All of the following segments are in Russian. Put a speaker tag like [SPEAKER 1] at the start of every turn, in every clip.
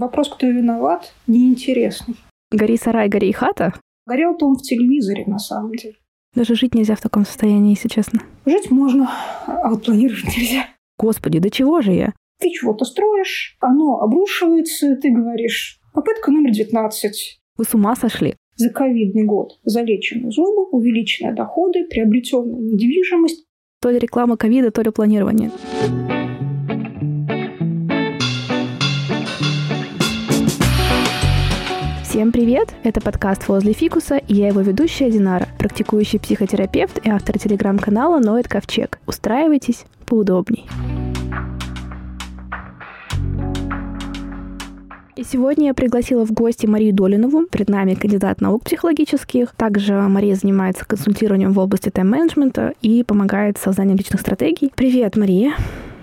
[SPEAKER 1] Вопрос, кто виноват, неинтересный.
[SPEAKER 2] Гори сарай, гори хата?
[SPEAKER 1] Горел-то он в телевизоре, на самом деле.
[SPEAKER 2] Даже жить нельзя в таком состоянии, если честно.
[SPEAKER 1] Жить можно, а вот планировать нельзя.
[SPEAKER 2] Господи, да чего же я?
[SPEAKER 1] Ты чего-то строишь, оно обрушивается, ты говоришь, попытка номер 19.
[SPEAKER 2] Вы с ума сошли?
[SPEAKER 1] За ковидный год залечены зубы, увеличенные доходы, приобретенная недвижимость.
[SPEAKER 2] То ли реклама ковида, то ли планирование. Всем привет! Это подкаст «Возле фикуса» и я его ведущая Динара, практикующий психотерапевт и автор телеграм-канала «Ноет Ковчег». Устраивайтесь поудобней. И сегодня я пригласила в гости Марию Долинову. Перед нами кандидат наук психологических. Также Мария занимается консультированием в области тайм-менеджмента и помогает в создании личных стратегий. Привет, Мария.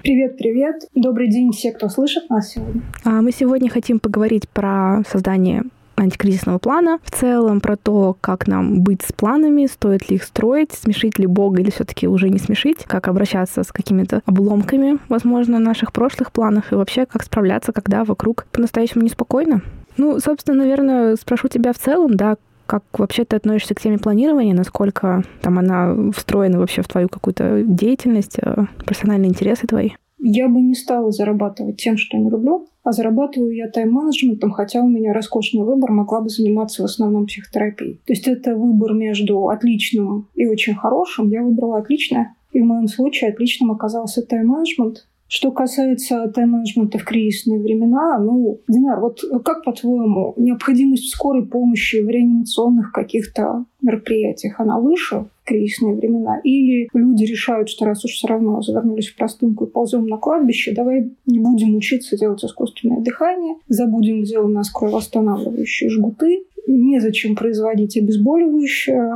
[SPEAKER 1] Привет, привет. Добрый день все, кто слышит нас сегодня.
[SPEAKER 2] А мы сегодня хотим поговорить про создание антикризисного плана, в целом про то, как нам быть с планами, стоит ли их строить, смешить ли Бога или все-таки уже не смешить, как обращаться с какими-то обломками, возможно, наших прошлых планов и вообще как справляться, когда вокруг по-настоящему неспокойно. Ну, собственно, наверное, спрошу тебя в целом, да, как вообще ты относишься к теме планирования, насколько там она встроена вообще в твою какую-то деятельность, э, профессиональные интересы твои?
[SPEAKER 1] Я бы не стала зарабатывать тем, что не люблю, а зарабатываю я тайм-менеджментом, хотя у меня роскошный выбор, могла бы заниматься в основном психотерапией. То есть это выбор между отличным и очень хорошим. Я выбрала отличное, и в моем случае отличным оказался тайм-менеджмент. Что касается тайм-менеджмента в кризисные времена, ну, Динар, вот как по-твоему, необходимость скорой помощи в реанимационных каких-то мероприятиях, она выше в кризисные времена? Или люди решают, что раз уж все равно завернулись в простынку и ползем на кладбище, давай не будем учиться делать искусственное дыхание, забудем делать нас кровоостанавливающие жгуты, незачем производить обезболивающее,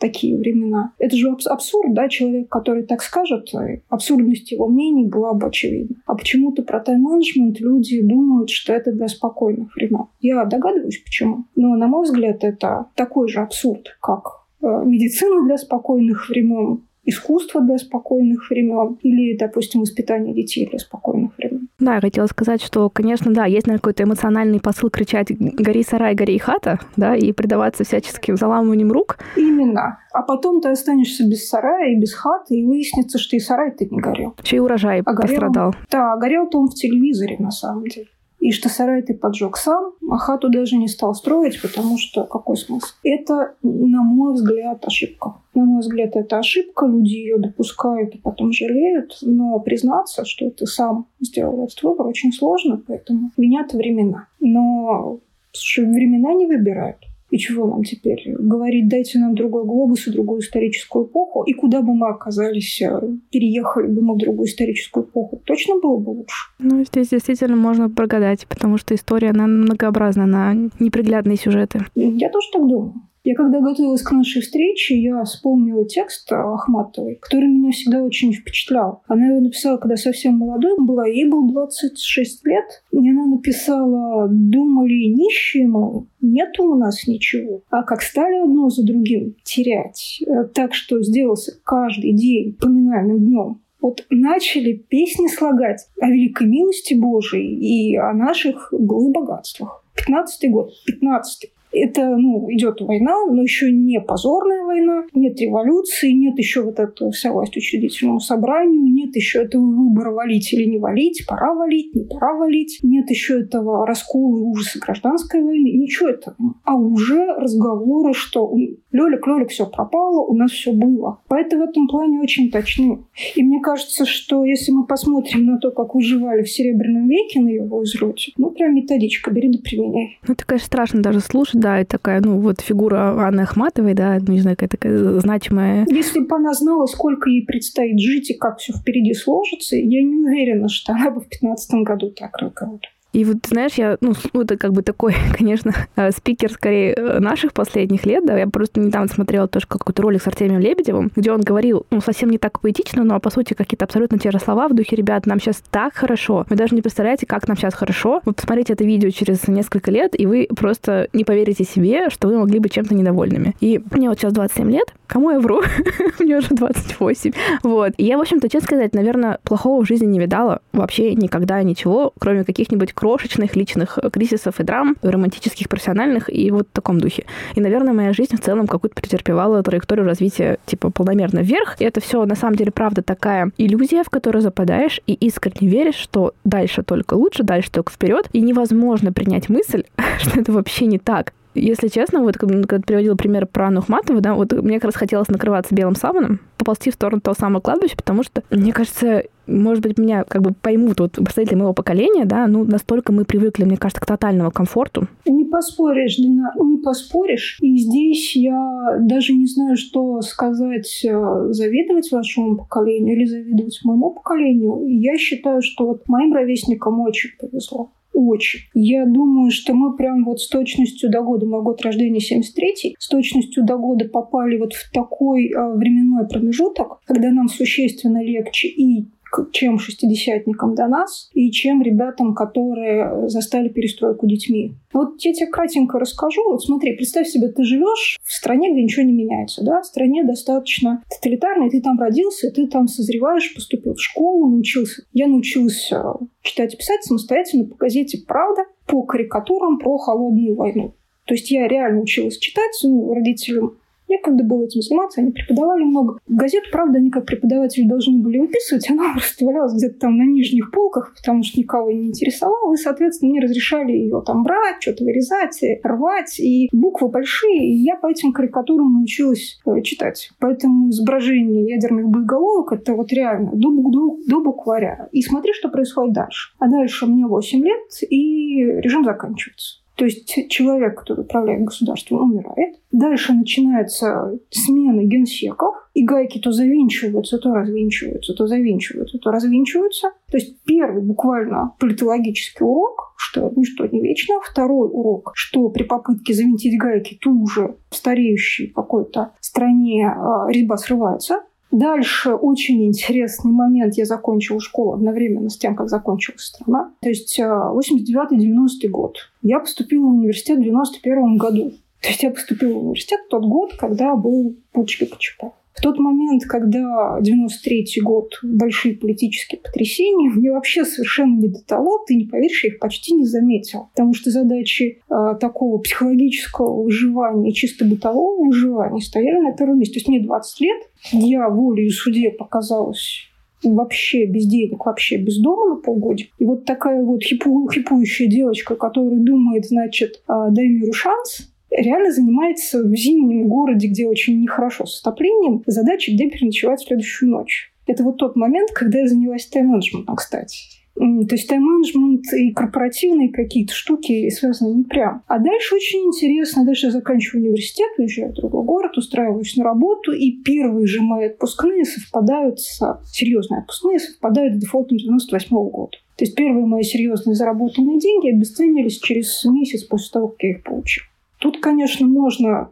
[SPEAKER 1] такие времена. Это же абсурд, да, человек, который так скажет, абсурдность его мнений была бы очевидна. А почему-то про тайм-менеджмент люди думают, что это для спокойных времен. Я догадываюсь, почему. Но, на мой взгляд, это такой же абсурд, как э, медицина для спокойных времен, искусство для спокойных времен или, допустим, воспитание детей для спокойных времен.
[SPEAKER 2] Да, я хотела сказать, что, конечно, да, есть, наверное, какой-то эмоциональный посыл кричать «гори сарай, гори хата», да, и предаваться всяческим заламыванием рук.
[SPEAKER 1] Именно. А потом ты останешься без сарая и без хаты, и выяснится, что и сарай ты не горел.
[SPEAKER 2] Еще и урожай а пострадал.
[SPEAKER 1] Горел, да, горел-то он в телевизоре, на самом деле. И что сарай ты поджег сам, а хату даже не стал строить, потому что какой смысл? Это, на мой взгляд, ошибка. На мой взгляд, это ошибка, люди ее допускают и потом жалеют, но признаться, что ты сам сделал этот выбор, очень сложно, поэтому винят времена. Но слушай, времена не выбирают. И чего нам теперь? Говорить, дайте нам другой глобус и другую историческую эпоху. И куда бы мы оказались, э, переехали бы мы в другую историческую эпоху, точно было бы лучше.
[SPEAKER 2] Ну, здесь действительно можно прогадать, потому что история, она многообразна, на неприглядные сюжеты.
[SPEAKER 1] Я тоже так думаю. Я когда готовилась к нашей встрече, я вспомнила текст Ахматовой, который меня всегда очень впечатлял. Она его написала, когда совсем молодой была, ей было 26 лет. И она написала «Думали нищие мы, нету у нас ничего». А как стали одно за другим терять, э, так что сделался каждый день поминальным днем, вот начали песни слагать о великой милости Божией и о наших былых богатствах. 15-й год, 15-й. Это, ну, идет война, но еще не позорная война, нет революции, нет еще вот этого вся власть учредительному собранию, нет еще этого выбора валить или не валить, пора валить, не пора валить, нет еще этого раскола и ужаса гражданской войны, ничего этого. А уже разговоры, что Лёлик, Лёлик, все пропало, у нас все было. Поэтому в этом плане очень точны. И мне кажется, что если мы посмотрим на то, как выживали в Серебряном веке на его взлете, ну, прям методичка, бери да применяй.
[SPEAKER 2] Ну, это, конечно, страшно даже слушать, да, и такая, ну, вот фигура Анны Ахматовой, да, ну, не знаю, какая такая значимая.
[SPEAKER 1] Если бы она знала, сколько ей предстоит жить и как все впереди сложится, я не уверена, что она бы в 15 году так разговаривала.
[SPEAKER 2] И вот, знаешь, я, ну, ну, это как бы такой, конечно, э, спикер скорее э, наших последних лет, да, я просто недавно смотрела тоже какой-то ролик с Артемием Лебедевым, где он говорил, ну, совсем не так поэтично, но, по сути, какие-то абсолютно те же слова в духе, ребят, нам сейчас так хорошо, вы даже не представляете, как нам сейчас хорошо. Вот посмотрите это видео через несколько лет, и вы просто не поверите себе, что вы могли быть чем-то недовольными. И мне вот сейчас 27 лет, кому я вру? мне уже 28. Вот. И я, в общем-то, честно сказать, наверное, плохого в жизни не видала вообще никогда ничего, кроме каких-нибудь крошечных личных кризисов и драм, романтических, профессиональных и вот в таком духе. И, наверное, моя жизнь в целом какую-то претерпевала траекторию развития типа полномерно вверх. И это все на самом деле правда такая иллюзия, в которую западаешь и искренне веришь, что дальше только лучше, дальше только вперед. И невозможно принять мысль, что это вообще не так. Если честно, вот когда ты приводила пример про Анну Хматову, да, вот мне как раз хотелось накрываться белым саваном, поползти в сторону того самого кладбища, потому что, мне кажется, может быть, меня как бы поймут вот представители моего поколения, да, ну, настолько мы привыкли, мне кажется, к тотальному комфорту.
[SPEAKER 1] Не поспоришь, Дина, не поспоришь. И здесь я даже не знаю, что сказать, э, завидовать вашему поколению или завидовать моему поколению. Я считаю, что вот моим ровесникам очень повезло очень. Я думаю, что мы прям вот с точностью до года, мой год рождения 73 с точностью до года попали вот в такой э, временной промежуток, когда нам существенно легче и чем шестидесятникам до нас и чем ребятам, которые застали перестройку детьми. Вот я тебе кратенько расскажу. Вот смотри, представь себе, ты живешь в стране, где ничего не меняется, да? В стране достаточно тоталитарной, ты там родился, ты там созреваешь, поступил в школу, научился. Я научился читать и писать самостоятельно по газете «Правда», по карикатурам про холодную войну. То есть я реально училась читать, ну, родителям некогда было этим заниматься, они преподавали много. Газету, правда, они как преподаватели должны были выписывать, она просто валялась где-то там на нижних полках, потому что никого не интересовало, и, соответственно, мне разрешали ее там брать, что-то вырезать, рвать, и буквы большие, и я по этим карикатурам научилась э, читать. Поэтому изображение ядерных боеголовок — это вот реально до, до, до букваря. И смотри, что происходит дальше. А дальше мне 8 лет, и режим заканчивается. То есть человек, который управляет государством, умирает. Дальше начинается смена генсеков, и гайки то завинчиваются, то развинчиваются, то завинчиваются, то развинчиваются. То есть первый буквально политологический урок, что ничто не вечно. Второй урок, что при попытке завинтить гайки ту же стареющей какой-то стране а, резьба срывается. Дальше очень интересный момент. Я закончила школу одновременно с тем, как закончилась страна. То есть 89-90 э, год. Я поступила в университет в 91 году. То есть я поступила в университет в тот год, когда был путч КЧП. В тот момент, когда 93 год, большие политические потрясения, мне вообще совершенно не до того, ты не поверишь, я их почти не заметила. Потому что задачи э, такого психологического выживания, чисто бытового выживания стояли на первом месте. То есть мне 20 лет, я волею суде показалась вообще без денег, вообще без дома на полгодика. И вот такая вот хипу, хипующая девочка, которая думает, значит, «А, дай миру шанс, реально занимается в зимнем городе, где очень нехорошо с отоплением, задачей, где переночевать следующую ночь. Это вот тот момент, когда я занялась тайм-менеджментом, кстати. То есть тайм-менеджмент и корпоративные какие-то штуки связаны не прям. А дальше очень интересно. Дальше я заканчиваю университет, уезжаю в другой город, устраиваюсь на работу, и первые же мои отпускные совпадают с... Серьезные отпускные совпадают с дефолтом 98 -го года. То есть первые мои серьезные заработанные деньги обесценились через месяц после того, как я их получил. Тут, конечно, можно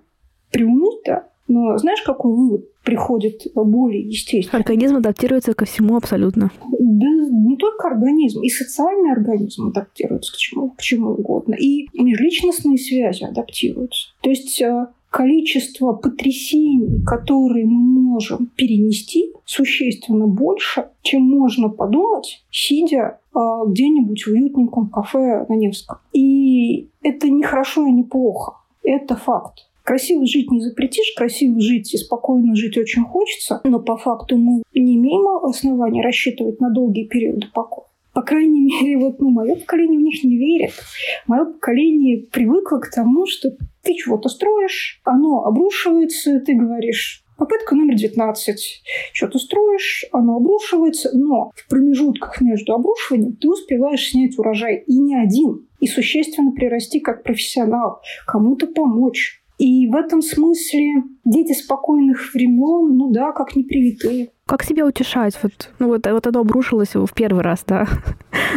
[SPEAKER 1] приуныть, да, но знаешь, какой вывод приходит более естественно?
[SPEAKER 2] Организм адаптируется ко всему абсолютно.
[SPEAKER 1] Да не только организм, и социальный организм адаптируется к чему, к чему угодно, и межличностные связи адаптируются. То есть э, количество потрясений, которые мы можем перенести, существенно больше, чем можно подумать, сидя э, где-нибудь в уютненьком кафе на Невском. И это не хорошо и не плохо. Это факт. Красиво жить не запретишь, красиво жить и спокойно жить очень хочется, но по факту мы не имеем основания рассчитывать на долгие периоды покоя. По крайней мере, вот ну, мое поколение в них не верит. Мое поколение привыкло к тому, что ты чего-то строишь, оно обрушивается, ты говоришь, Попытка номер 19. Что-то строишь, оно обрушивается, но в промежутках между обрушиванием ты успеваешь снять урожай и не один, и существенно прирасти как профессионал, кому-то помочь. И в этом смысле дети спокойных времен, ну да, как непривитые.
[SPEAKER 2] Как себя утешать? Вот, ну вот, вот оно обрушилось в первый раз, да.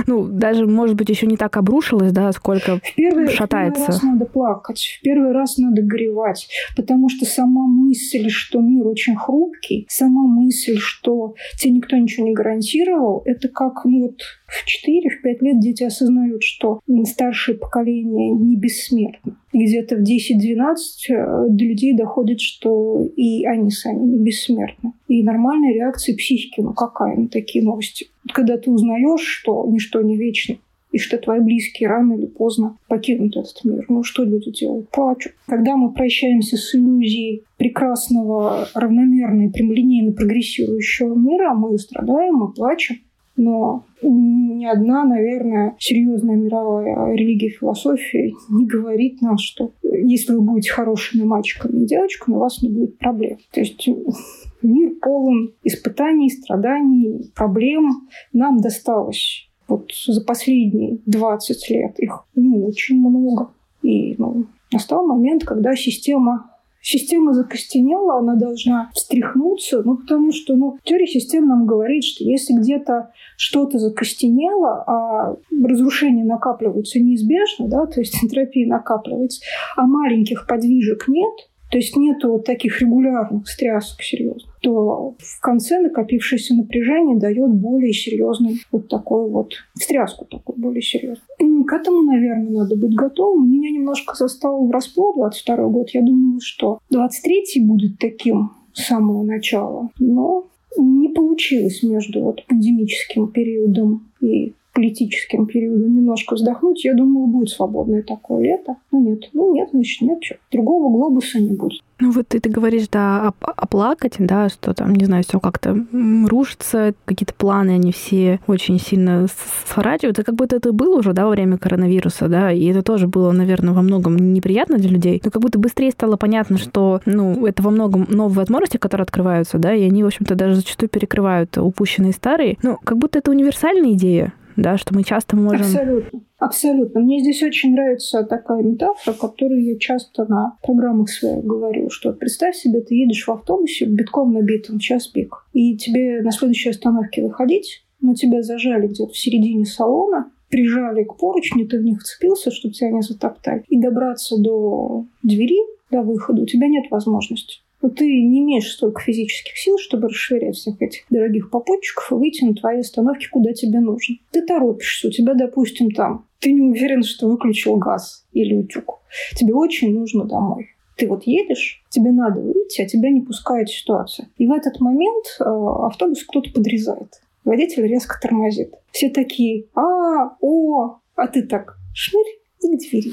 [SPEAKER 2] Ну, даже, может быть, еще не так обрушилось, да, сколько в первый, шатается.
[SPEAKER 1] В первый раз надо плакать, в первый раз надо горевать, потому что сама мысль, что мир очень хрупкий, сама мысль, что тебе никто ничего не гарантировал, это как, ну вот, в 4-5 лет дети осознают, что старшее поколение не бессмертно. И где-то в 10-12 э, до людей доходит, что и они сами не бессмертны. И нормальная реакция психики, ну какая на такие новости? Когда ты узнаешь, что ничто не вечно, и что твои близкие рано или поздно покинут этот мир. Ну что люди делают? Плачут. Когда мы прощаемся с иллюзией прекрасного, равномерно и прямолинейно прогрессирующего мира, мы страдаем, мы плачем. Но ни одна, наверное, серьезная мировая религия, философия не говорит нам, что если вы будете хорошими мальчиками и девочками, у вас не будет проблем. То есть мир полон испытаний, страданий, проблем. Нам досталось вот за последние 20 лет их не очень много. И ну, настал момент, когда система Система закостенела, она должна встряхнуться, ну, потому что, ну, теория систем нам говорит, что если где-то что-то закостенело, а разрушение накапливается неизбежно, да, то есть энтропия накапливается, а маленьких подвижек нет, то есть нету вот таких регулярных стрясок серьезных, то в конце накопившееся напряжение дает более серьезный вот такой вот встряску такой более серьезную. К этому, наверное, надо быть готовым. Меня немножко застал врасплох 22 год. Я думаю, что 23 будет таким с самого начала. Но не получилось между вот пандемическим периодом и политическим периодом немножко вздохнуть, я думала, будет свободное такое лето. Но нет. Ну нет, значит, нет. Что. Другого глобуса не будет.
[SPEAKER 2] Ну вот ты, ты говоришь, да, оплакать, да, что там, не знаю, все как-то рушится, какие-то планы, они все очень сильно сворачиваются, как будто это было уже, да, во время коронавируса, да, и это тоже было, наверное, во многом неприятно для людей, но как будто быстрее стало понятно, что, ну, это во многом новые возможности, которые открываются, да, и они, в общем-то, даже зачастую перекрывают упущенные старые, ну, как будто это универсальная идея, да, что мы часто можем...
[SPEAKER 1] Абсолютно. Абсолютно. Мне здесь очень нравится такая метафора, которую я часто на программах своих говорю, что представь себе, ты едешь в автобусе битком набитым, час пик, и тебе на следующей остановке выходить, но тебя зажали где-то в середине салона, прижали к поручню, ты в них вцепился, чтобы тебя не затоптали, и добраться до двери, до выхода у тебя нет возможности но ты не имеешь столько физических сил, чтобы расширять всех этих дорогих попутчиков и выйти на твои остановки, куда тебе нужно. Ты торопишься, у тебя, допустим, там, ты не уверен, что выключил газ или утюг. Тебе очень нужно домой. Ты вот едешь, тебе надо выйти, а тебя не пускает ситуация. И в этот момент э, автобус кто-то подрезает. Водитель резко тормозит. Все такие «А, о», а ты так шнырь и к двери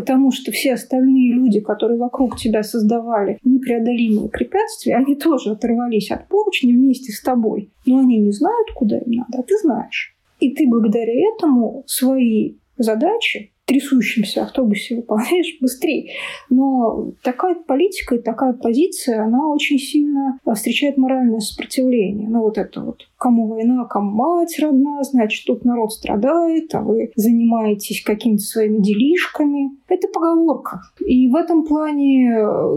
[SPEAKER 1] потому что все остальные люди, которые вокруг тебя создавали непреодолимые препятствия, они тоже оторвались от поручня вместе с тобой. Но они не знают, куда им надо, а ты знаешь. И ты благодаря этому свои задачи трясущемся автобусе выполняешь быстрее. Но такая политика и такая позиция, она очень сильно встречает моральное сопротивление. Ну вот это вот, кому война, кому мать родна, значит, тут народ страдает, а вы занимаетесь какими-то своими делишками. Это поговорка. И в этом плане,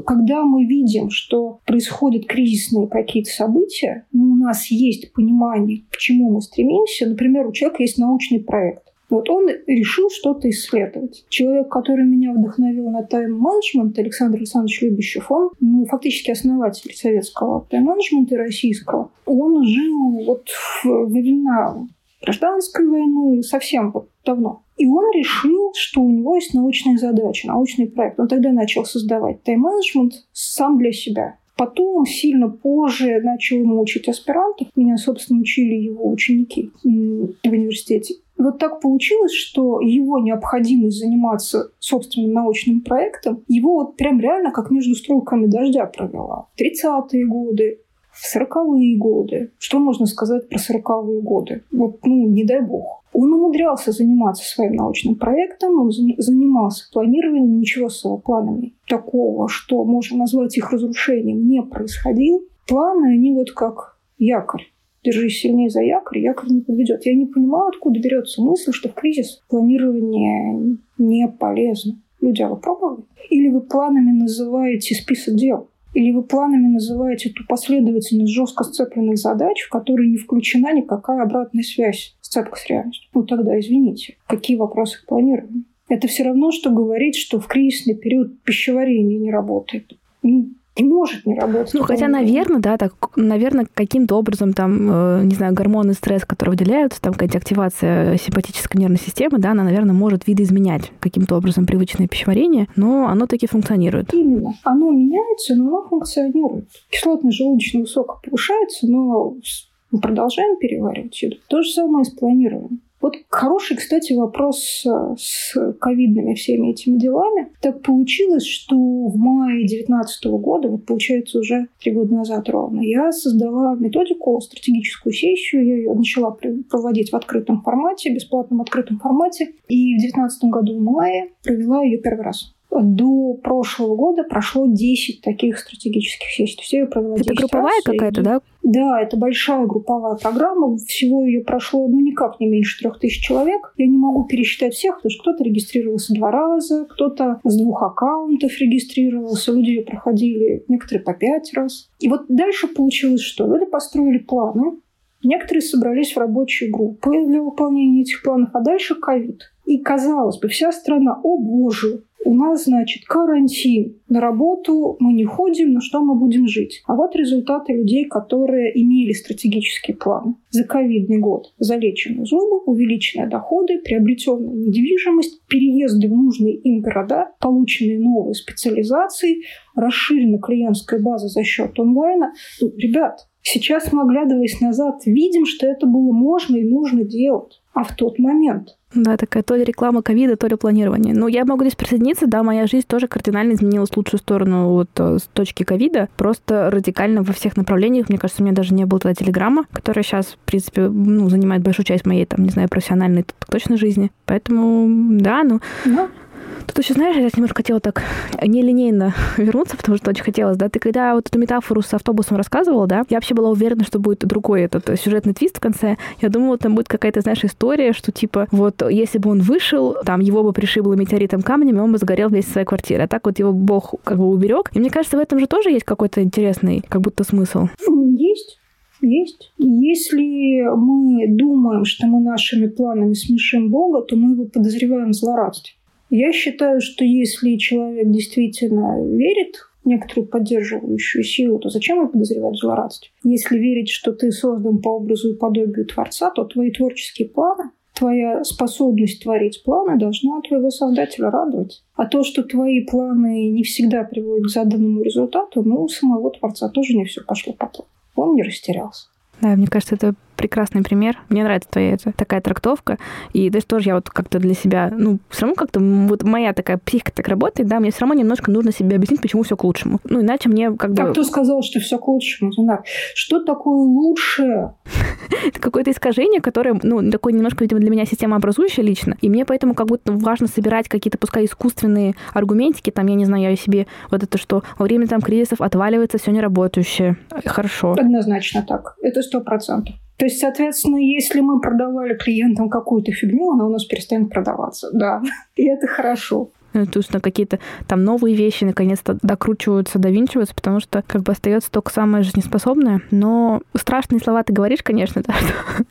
[SPEAKER 1] когда мы видим, что происходят кризисные какие-то события, ну, у нас есть понимание, к чему мы стремимся. Например, у человека есть научный проект. Вот он решил что-то исследовать. Человек, который меня вдохновил на тайм-менеджмент, Александр Александрович Любящев, он ну, фактически основатель советского тайм-менеджмента российского. Он жил вот во времена гражданской войны совсем вот давно. И он решил, что у него есть научная задача, научный проект. Он тогда начал создавать тайм-менеджмент сам для себя. Потом, сильно позже, начал ему учить аспирантов. Меня, собственно, учили его ученики в университете. Вот так получилось, что его необходимость заниматься собственным научным проектом, его вот прям реально как между стрелками дождя провела. 30-е годы, в 40-е годы. Что можно сказать про 40-е годы? Вот, ну, не дай бог. Он умудрялся заниматься своим научным проектом, он занимался планированием, ничего с его планами такого, что можно назвать их разрушением, не происходил. Планы, они вот как якорь держись сильнее за якорь, якорь не подведет. Я не понимаю, откуда берется мысль, что в кризис планирование не полезно. Люди, а вы пробовали? Или вы планами называете список дел? Или вы планами называете ту последовательность жестко сцепленных задач, в которые не включена никакая обратная связь, сцепка с реальностью? Ну тогда извините, какие вопросы к планированию? Это все равно, что говорить, что в кризисный период пищеварение не работает. Ну, не может не работать.
[SPEAKER 2] Ну, хотя, наверное, да, так, наверное, каким-то образом там, э, не знаю, гормоны стресс, которые выделяются, там какая-то активация симпатической нервной системы, да, она, наверное, может видоизменять каким-то образом привычное пищеварение, но оно таки функционирует.
[SPEAKER 1] Именно. Оно меняется, но оно функционирует. Кислотно-желудочный высоко повышается, но мы продолжаем переваривать еду. То же самое с планированием. Вот хороший, кстати, вопрос э, с ковидными всеми этими делами. Так получилось, что в мае 2019 года, вот получается уже три года назад ровно, я создала методику, стратегическую сессию, я ее начала проводить в открытом формате, бесплатном открытом формате, и в 2019 году в мае провела ее первый раз до прошлого года прошло 10 таких стратегических сессий. Все ее провела
[SPEAKER 2] Это групповая какая-то, да?
[SPEAKER 1] Да, это большая групповая программа. Всего ее прошло, ну, никак не меньше трех тысяч человек. Я не могу пересчитать всех, потому что кто-то регистрировался два раза, кто-то с двух аккаунтов регистрировался, люди ее проходили, некоторые по пять раз. И вот дальше получилось что? Люди построили планы, Некоторые собрались в рабочие группы для выполнения этих планов, а дальше ковид. И казалось бы, вся страна, о боже, у нас, значит, карантин. На работу мы не ходим, на что мы будем жить? А вот результаты людей, которые имели стратегический план. За ковидный год залечены зубы, увеличенные доходы, приобретенная недвижимость, переезды в нужные им города, полученные новые специализации, расширена клиентская база за счет онлайна. Ну, ребят, сейчас мы, оглядываясь назад, видим, что это было можно и нужно делать. А в тот момент
[SPEAKER 2] да, такая то ли реклама ковида, то ли планирование. Ну, я могу здесь присоединиться, да, моя жизнь тоже кардинально изменилась в лучшую сторону вот э, с точки ковида, просто радикально во всех направлениях. Мне кажется, у меня даже не было тогда телеграмма, которая сейчас, в принципе, ну, занимает большую часть моей, там, не знаю, профессиональной точно жизни. Поэтому, да, ну... Да. Тут еще, знаешь, я немножко хотела так нелинейно вернуться, потому что очень хотелось, да. Ты когда вот эту метафору с автобусом рассказывала, да, я вообще была уверена, что будет другой этот сюжетный твист в конце. Я думала, там будет какая-то, знаешь, история, что типа вот если бы он вышел, там его бы пришибло метеоритом камнем, и он бы загорел вместе со своей квартирой. А так вот его Бог как бы уберег. И мне кажется, в этом же тоже есть какой-то интересный как будто смысл.
[SPEAKER 1] Есть. Есть. Если мы думаем, что мы нашими планами смешим Бога, то мы его подозреваем в злорадстве. Я считаю, что если человек действительно верит некоторую поддерживающую силу, то зачем его подозревать в злорадстве? Если верить, что ты создан по образу и подобию Творца, то твои творческие планы твоя способность творить планы должна твоего создателя радовать. А то, что твои планы не всегда приводят к заданному результату, ну, у самого Творца тоже не все пошло по плану. Он не растерялся.
[SPEAKER 2] Да, мне кажется, это прекрасный пример. Мне нравится твоя это, такая трактовка. И есть тоже я вот как-то для себя, ну, все равно как-то вот моя такая психика так работает, да, мне все равно немножко нужно себе объяснить, почему все к лучшему. Ну, иначе мне как бы...
[SPEAKER 1] А кто сказал, что все к лучшему? Что такое лучшее?
[SPEAKER 2] Это какое-то искажение, которое, ну, такое немножко, видимо, для меня система образующая лично. И мне поэтому как будто важно собирать какие-то, пускай искусственные аргументики, там, я не знаю, я себе вот это, что во время там кризисов отваливается все неработающее. Хорошо.
[SPEAKER 1] Однозначно так. Это сто процентов. То есть, соответственно, если мы продавали клиентам какую-то фигню, она у нас перестанет продаваться. Да, и это хорошо.
[SPEAKER 2] Ну, то есть на какие-то там новые вещи наконец-то докручиваются, довинчиваются, потому что как бы остается только самое жизнеспособное. Но страшные слова ты говоришь, конечно, да, что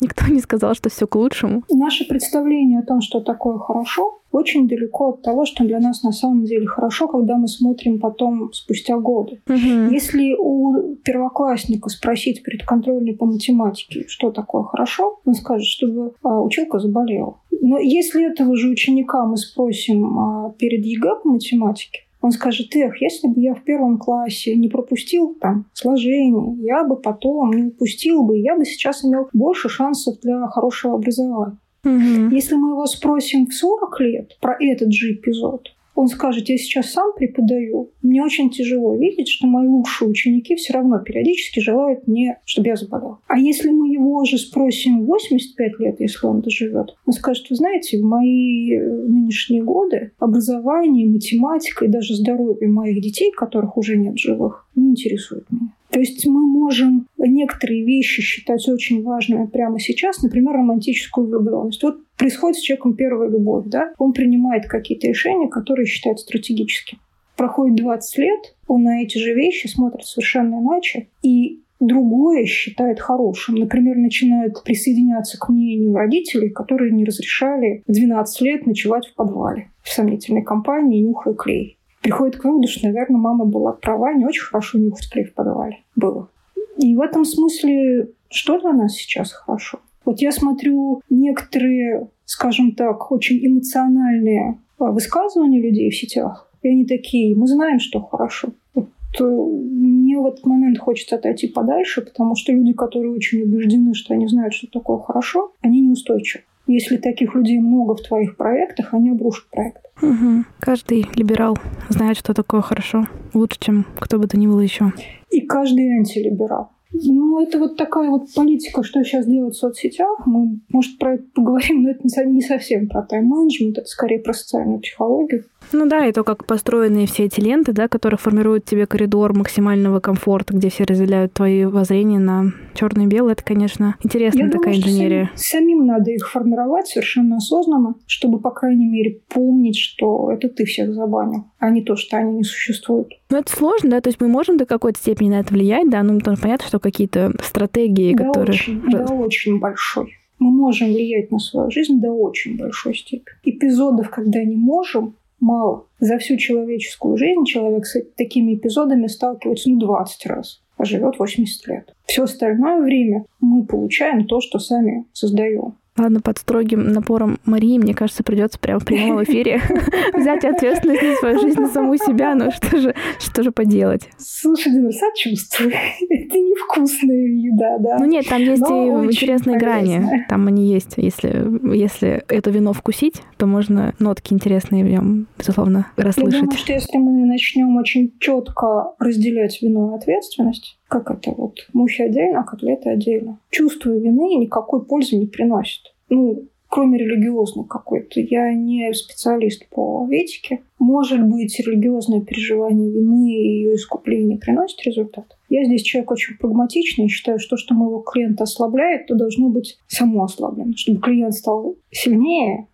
[SPEAKER 2] никто не сказал, что все к лучшему.
[SPEAKER 1] Наше представление о том, что такое хорошо, очень далеко от того, что для нас на самом деле хорошо, когда мы смотрим потом спустя годы. Угу. Если у первоклассника спросить перед контрольной по математике, что такое хорошо, он скажет, чтобы а, училка заболела. Но если этого же ученика мы спросим а, перед ЕГЭ по математике, он скажет, эх, если бы я в первом классе не пропустил там сложение, я бы потом не упустил бы, я бы сейчас имел больше шансов для хорошего образования. Угу. Если мы его спросим в 40 лет про этот же эпизод, он скажет, я сейчас сам преподаю, мне очень тяжело видеть, что мои лучшие ученики все равно периодически желают мне, чтобы я заболел. А если мы его уже спросим в 85 лет, если он доживет, он скажет, вы знаете, в мои э, нынешние годы образование, математика и даже здоровье моих детей, которых уже нет живых, не интересует меня. То есть мы можем некоторые вещи считать очень важными прямо сейчас, например, романтическую влюбленность. Вот происходит с человеком первая любовь, да? Он принимает какие-то решения, которые считает стратегическими. Проходит 20 лет, он на эти же вещи смотрит совершенно иначе, и другое считает хорошим. Например, начинает присоединяться к мнению родителей, которые не разрешали в 12 лет ночевать в подвале в сомнительной компании, нюхая клей приходит к выводу, что, наверное, мама была права, не очень хорошо нюхать клей в подвале было. И в этом смысле, что для нас сейчас хорошо? Вот я смотрю некоторые, скажем так, очень эмоциональные а, высказывания людей в сетях, и они такие, мы знаем, что хорошо. Вот э, мне в этот момент хочется отойти подальше, потому что люди, которые очень убеждены, что они знают, что такое хорошо, они неустойчивы. Если таких людей много в твоих проектах, они обрушат проект.
[SPEAKER 2] Угу. Каждый либерал знает, что такое хорошо. Лучше, чем кто бы то ни было еще.
[SPEAKER 1] И каждый антилиберал. Ну, это вот такая вот политика, что сейчас делать в соцсетях. Мы, может, про это поговорим, но это не совсем про тайм-менеджмент, это скорее про социальную психологию.
[SPEAKER 2] Ну да, и то, как построены все эти ленты, да, которые формируют тебе коридор максимального комфорта, где все разделяют твои воззрения на черное и белое, это, конечно, интересная Я такая думаю, инженерия.
[SPEAKER 1] Самим, самим надо их формировать совершенно осознанно, чтобы, по крайней мере, помнить, что это ты всех забанил, а не то, что они не существуют.
[SPEAKER 2] Ну, это сложно, да, то есть мы можем до какой-то степени на это влиять, да, ну, понятно, что какие-то стратегии,
[SPEAKER 1] да
[SPEAKER 2] которые...
[SPEAKER 1] Очень, да, очень большой. Мы можем влиять на свою жизнь до очень большой степени. Эпизодов, когда не можем, мало. За всю человеческую жизнь человек с такими эпизодами сталкивается ну 20 раз, а живет 80 лет. Все остальное время мы получаем то, что сами создаем.
[SPEAKER 2] Ладно, под строгим напором Марии, мне кажется, придется прямо в прямом эфире взять ответственность за свою жизнь, на саму себя. Ну что же, что же поделать?
[SPEAKER 1] Слушай, Дина, сочувствую. Это невкусная еда, да.
[SPEAKER 2] Ну нет, там есть и интересные грани. Там они есть. Если, если это вино вкусить, то можно нотки интересные в нем, безусловно, расслышать. Я
[SPEAKER 1] думаю, что если мы начнем очень четко разделять вино и ответственность, как это вот, мухи отдельно, а котлеты отдельно. Чувство вины никакой пользы не приносит. Ну, кроме религиозной какой-то. Я не специалист по этике. Может быть, религиозное переживание вины и ее искупление приносит результат. Я здесь человек очень прагматичный и считаю, что то, что моего клиента ослабляет, то должно быть само ослаблено, чтобы клиент стал сильнее,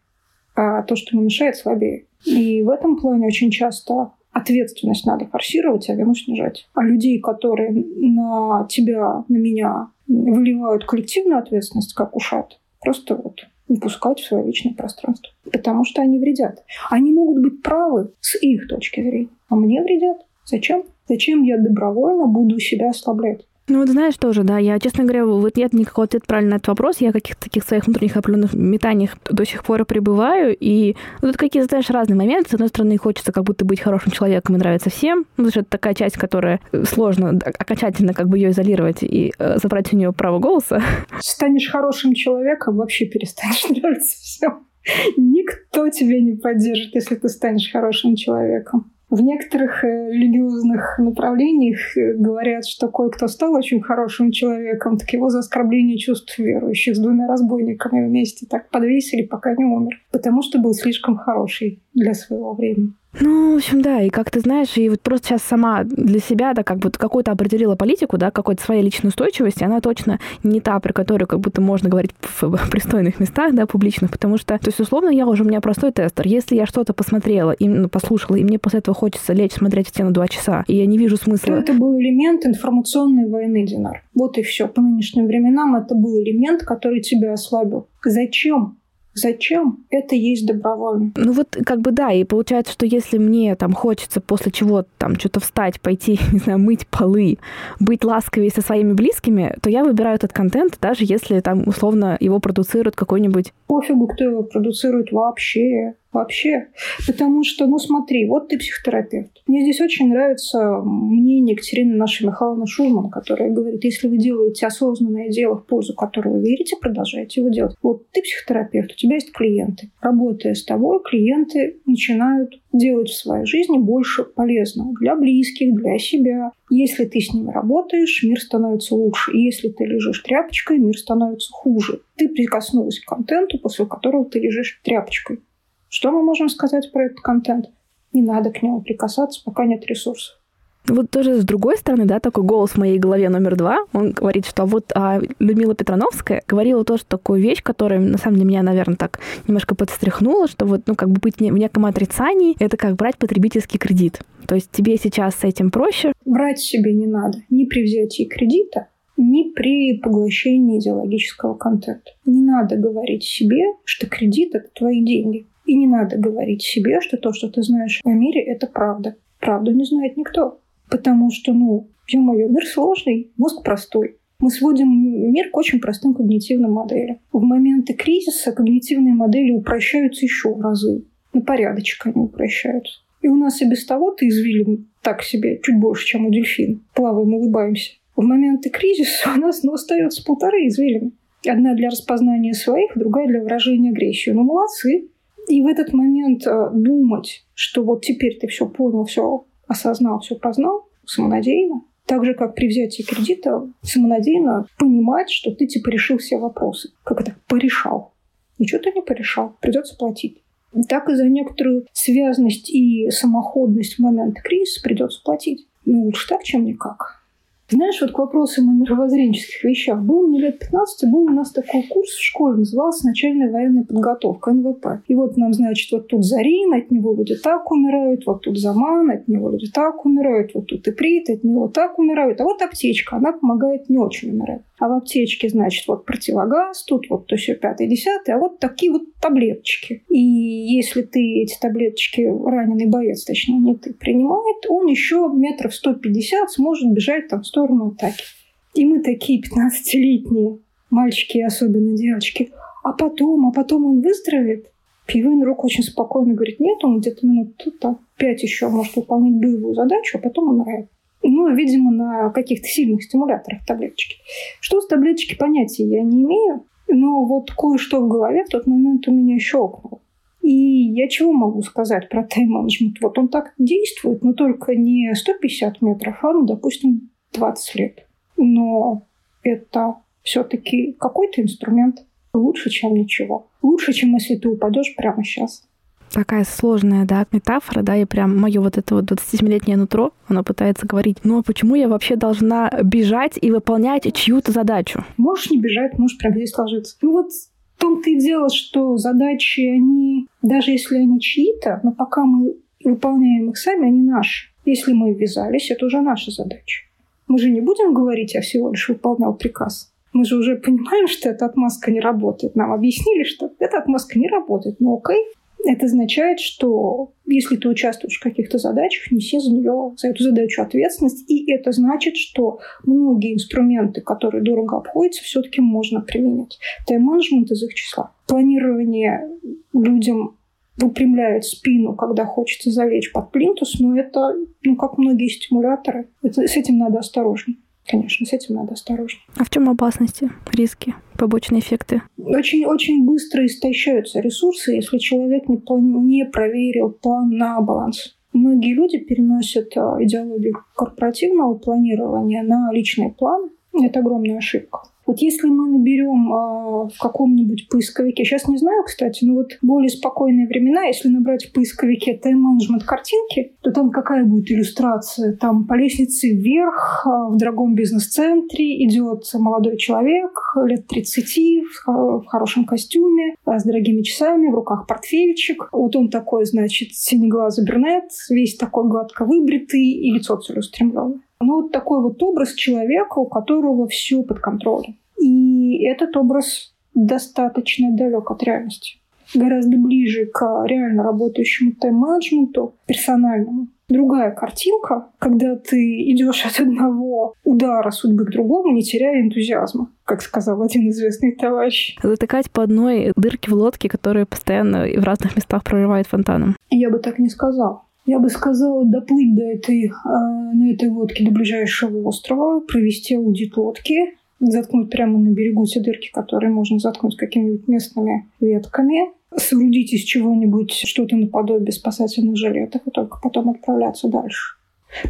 [SPEAKER 1] а то, что ему мешает, слабее. И в этом плане очень часто ответственность надо форсировать, а вину снижать. А людей, которые на тебя, на меня выливают коллективную ответственность, как ушат, просто вот не пускать в свое личное пространство. Потому что они вредят. Они могут быть правы с их точки зрения, а мне вредят. Зачем? Зачем я добровольно буду себя ослаблять?
[SPEAKER 2] Ну вот знаешь тоже, да, я, честно говоря, вот нет никакого ответа правильно на этот вопрос, я каких-то таких своих внутренних определенных метаниях до сих пор пребываю, и ну, тут какие-то, знаешь, разные моменты. С одной стороны, хочется как будто быть хорошим человеком и нравится всем, потому что это такая часть, которая сложно окончательно как бы ее изолировать и э, забрать у нее право голоса.
[SPEAKER 1] Станешь хорошим человеком, вообще перестанешь нравиться всем. Никто тебя не поддержит, если ты станешь хорошим человеком. В некоторых э, религиозных направлениях э, говорят, что кое-кто стал очень хорошим человеком, так его за оскорбление чувств верующих с двумя разбойниками вместе так подвесили, пока не умер, потому что был слишком хороший для своего времени.
[SPEAKER 2] Ну, в общем, да, и как ты знаешь, и вот просто сейчас сама для себя, да, как бы какую-то определила политику, да, какой-то своей личной устойчивости, она точно не та, про которую как будто можно говорить в пристойных местах, да, публичных, потому что, то есть, условно, я уже у меня простой тестер. Если я что-то посмотрела, и ну, послушала, и мне после этого хочется лечь смотреть в стену два часа, и я не вижу смысла...
[SPEAKER 1] Это был элемент информационной войны, Динар. Вот и все. По нынешним временам это был элемент, который тебя ослабил. Зачем Зачем? Это есть добровольно.
[SPEAKER 2] Ну вот как бы да, и получается, что если мне там хочется после чего там что-то встать, пойти, не знаю, мыть полы, быть ласковее со своими близкими, то я выбираю этот контент, даже если там условно его продуцирует какой-нибудь...
[SPEAKER 1] Пофигу, кто его продуцирует вообще вообще. Потому что, ну смотри, вот ты психотерапевт. Мне здесь очень нравится мнение Екатерины нашей Михайловны Шульман, которая говорит, если вы делаете осознанное дело в пользу которого вы верите, продолжайте его делать. Вот ты психотерапевт, у тебя есть клиенты. Работая с тобой, клиенты начинают делать в своей жизни больше полезного для близких, для себя. Если ты с ними работаешь, мир становится лучше. И если ты лежишь тряпочкой, мир становится хуже. Ты прикоснулась к контенту, после которого ты лежишь тряпочкой. Что мы можем сказать про этот контент? Не надо к нему прикасаться, пока нет ресурсов.
[SPEAKER 2] Вот тоже с другой стороны, да, такой голос в моей голове номер два, он говорит, что вот а Людмила Петрановская говорила тоже такую вещь, которая на самом деле меня, наверное, так немножко подстряхнула, что вот, ну, как бы быть в неком отрицании, это как брать потребительский кредит. То есть тебе сейчас с этим проще?
[SPEAKER 1] Брать себе не надо. Ни при взятии кредита, ни при поглощении идеологического контента. Не надо говорить себе, что кредит — это твои деньги. И не надо говорить себе, что то, что ты знаешь о мире, это правда. Правду не знает никто. Потому что, ну, ё-моё, мир сложный, мозг простой. Мы сводим мир к очень простым когнитивным моделям. В моменты кризиса когнитивные модели упрощаются еще в разы. На порядочек они упрощаются. И у нас и без того-то извилин так себе, чуть больше, чем у дельфина. Плаваем, улыбаемся. В моменты кризиса у нас ну, остается полторы извилины. Одна для распознания своих, другая для выражения агрессии. Ну, молодцы. И в этот момент э, думать, что вот теперь ты все понял, все осознал, все познал, самонадеянно. Так же, как при взятии кредита, самонадеянно понимать, что ты типа решил все вопросы. Как это? Порешал. Ничего ты не порешал. Придется платить. Так и за некоторую связность и самоходность в момент кризиса придется платить. Ну, лучше так, чем никак. Знаешь, вот к вопросам о мировоззренческих вещах. Был мне лет 15, был у нас такой курс в школе, назывался «Начальная военная подготовка», НВП. И вот нам, значит, вот тут Зарин, от него люди так умирают, вот тут Заман, от него люди так умирают, вот тут Иприт, от него так умирают. А вот аптечка, она помогает не очень умирать. А в аптечке, значит, вот противогаз, тут вот то все пятое, десятое, а вот такие вот таблеточки. И если ты эти таблеточки, раненый боец, точнее, не ты, принимает, он еще метров 150 сможет бежать там в сторону атаки. И мы такие 15-летние, мальчики, особенно девочки. А потом, а потом он выздоровеет. Пивын рук очень спокойно говорит, нет, он где-то минут там, пять еще может выполнять боевую задачу, а потом умирает. Ну, видимо, на каких-то сильных стимуляторах таблеточки. Что с таблеточки понятия я не имею, но вот кое-что в голове в тот момент у меня щелкнуло. И я чего могу сказать про тайм-менеджмент? Вот он так действует, но только не 150 метров, а, ну, допустим, 20 лет. Но это все-таки какой-то инструмент лучше, чем ничего. Лучше, чем если ты упадешь прямо сейчас
[SPEAKER 2] такая сложная, да, метафора, да, и прям мое вот это вот 27-летнее нутро, оно пытается говорить, ну а почему я вообще должна бежать и выполнять чью-то задачу?
[SPEAKER 1] Можешь не бежать, можешь прям здесь ложиться. Ну вот в том-то и дело, что задачи, они, даже если они чьи-то, но пока мы выполняем их сами, они наши. Если мы ввязались, это уже наша задача. Мы же не будем говорить, я всего лишь выполнял приказ. Мы же уже понимаем, что эта отмазка не работает. Нам объяснили, что эта отмазка не работает. Ну окей, это означает, что если ты участвуешь в каких-то задачах, неси за нее, за эту задачу ответственность. И это значит, что многие инструменты, которые дорого обходятся, все-таки можно применять. Тайм-менеджмент из их числа. Планирование людям выпрямляет спину, когда хочется залечь под плинтус, но это, ну, как многие стимуляторы, это, с этим надо осторожно. Конечно, с этим надо осторожно.
[SPEAKER 2] А в чем опасности, риски, побочные эффекты?
[SPEAKER 1] Очень-очень быстро истощаются ресурсы, если человек не, плани- не проверил план на баланс. Многие люди переносят а, идеологию корпоративного планирования на личный план. Это огромная ошибка. Вот если мы наберем э, в каком-нибудь поисковике, сейчас не знаю, кстати, но вот более спокойные времена, если набрать в поисковике тайм-менеджмент картинки, то там какая будет иллюстрация? Там по лестнице вверх э, в дорогом бизнес-центре идет молодой человек лет 30 в, в хорошем костюме, с дорогими часами, в руках портфельчик. Вот он такой, значит, синеглазый брюнет, весь такой гладко выбритый и лицо целеустремленное. Ну, вот такой вот образ человека, у которого все под контролем. И этот образ достаточно далек от реальности. Гораздо ближе к реально работающему тайм-менеджменту, персональному. Другая картинка, когда ты идешь от одного удара судьбы к другому, не теряя энтузиазма, как сказал один известный товарищ.
[SPEAKER 2] Затыкать по одной дырке в лодке, которая постоянно в разных местах прорывает фонтаном.
[SPEAKER 1] Я бы так не сказал. Я бы сказала, доплыть до этой, э, на этой лодке до ближайшего острова, провести аудит лодки, заткнуть прямо на берегу те дырки, которые можно заткнуть какими-нибудь местными ветками, соорудить из чего-нибудь что-то наподобие спасательных жилетов и только потом отправляться дальше.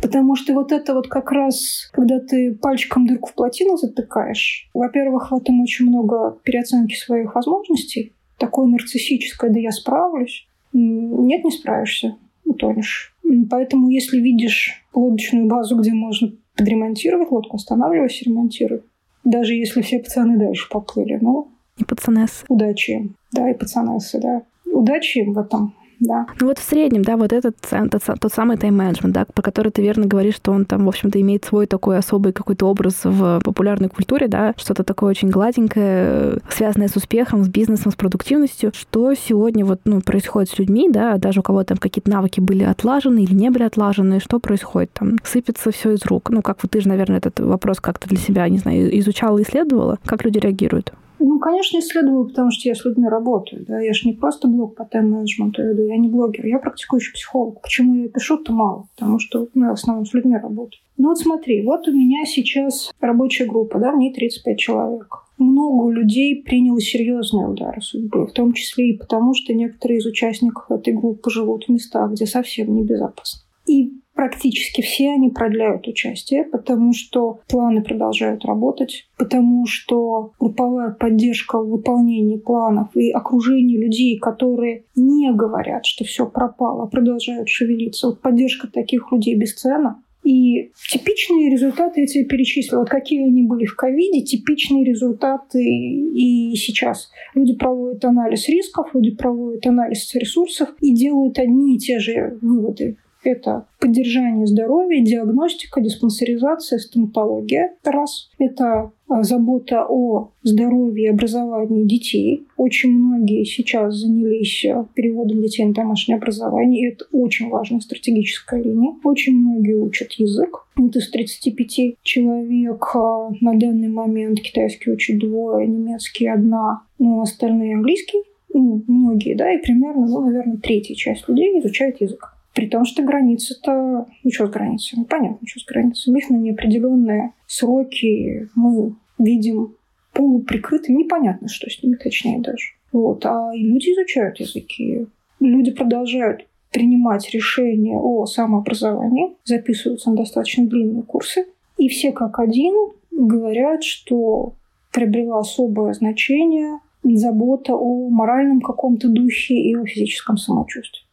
[SPEAKER 1] Потому что вот это вот как раз, когда ты пальчиком дырку в плотину затыкаешь, во-первых, в этом очень много переоценки своих возможностей, такое нарциссическое «да я справлюсь». Нет, не справишься утонешь. Поэтому, если видишь лодочную базу, где можно подремонтировать лодку, останавливайся, ремонтируй. Даже если все пацаны дальше поплыли. Ну,
[SPEAKER 2] и пацанессы.
[SPEAKER 1] Удачи им. Да, и пацанессы, да. Удачи им в этом да.
[SPEAKER 2] Ну вот в среднем, да, вот этот тот, тот самый тайм-менеджмент, да, про который ты верно говоришь, что он там, в общем-то, имеет свой такой особый какой-то образ в популярной культуре, да, что-то такое очень гладенькое, связанное с успехом, с бизнесом, с продуктивностью. Что сегодня вот, ну, происходит с людьми, да, даже у кого там какие-то навыки были отлажены или не были отлажены, что происходит там? Сыпется все из рук. Ну, как вот ты же, наверное, этот вопрос как-то для себя, не знаю, изучала, исследовала. Как люди реагируют?
[SPEAKER 1] Ну, конечно, исследую, потому что я с людьми работаю. Да? Я же не просто блог по тайм-менеджменту веду, я не блогер, я практикующий психолог. Почему я пишу-то мало? Потому что ну, я в основном с людьми работаю. Ну вот смотри, вот у меня сейчас рабочая группа, да, в ней 35 человек. много людей приняло серьезные удары судьбы, в том числе и потому, что некоторые из участников этой группы живут в местах, где совсем небезопасно. И практически все они продляют участие, потому что планы продолжают работать, потому что групповая поддержка в выполнении планов и окружение людей, которые не говорят, что все пропало, продолжают шевелиться. Вот поддержка таких людей бесценна. И типичные результаты я тебе перечислила. Вот какие они были в ковиде, типичные результаты и сейчас. Люди проводят анализ рисков, люди проводят анализ ресурсов и делают одни и те же выводы это поддержание здоровья, диагностика, диспансеризация, стоматология. Раз. Это а, забота о здоровье и образовании детей. Очень многие сейчас занялись а, переводом детей на домашнее образование, и это очень важная стратегическая линия. Очень многие учат язык. Вот из 35 человек а, на данный момент китайский учат двое, немецкий одна, но остальные английский. Ну, многие, да, и примерно, ну, наверное, третья часть людей изучает язык. При том, что границы-то... Ну, что с границами? Понятно, что с границами. Их на неопределенные сроки мы видим полуприкрытыми. Непонятно, что с ними точнее даже. Вот. А люди изучают языки. Люди продолжают принимать решения о самообразовании, записываются на достаточно длинные курсы. И все как один говорят, что приобрела особое значение забота о моральном каком-то духе и о физическом самочувствии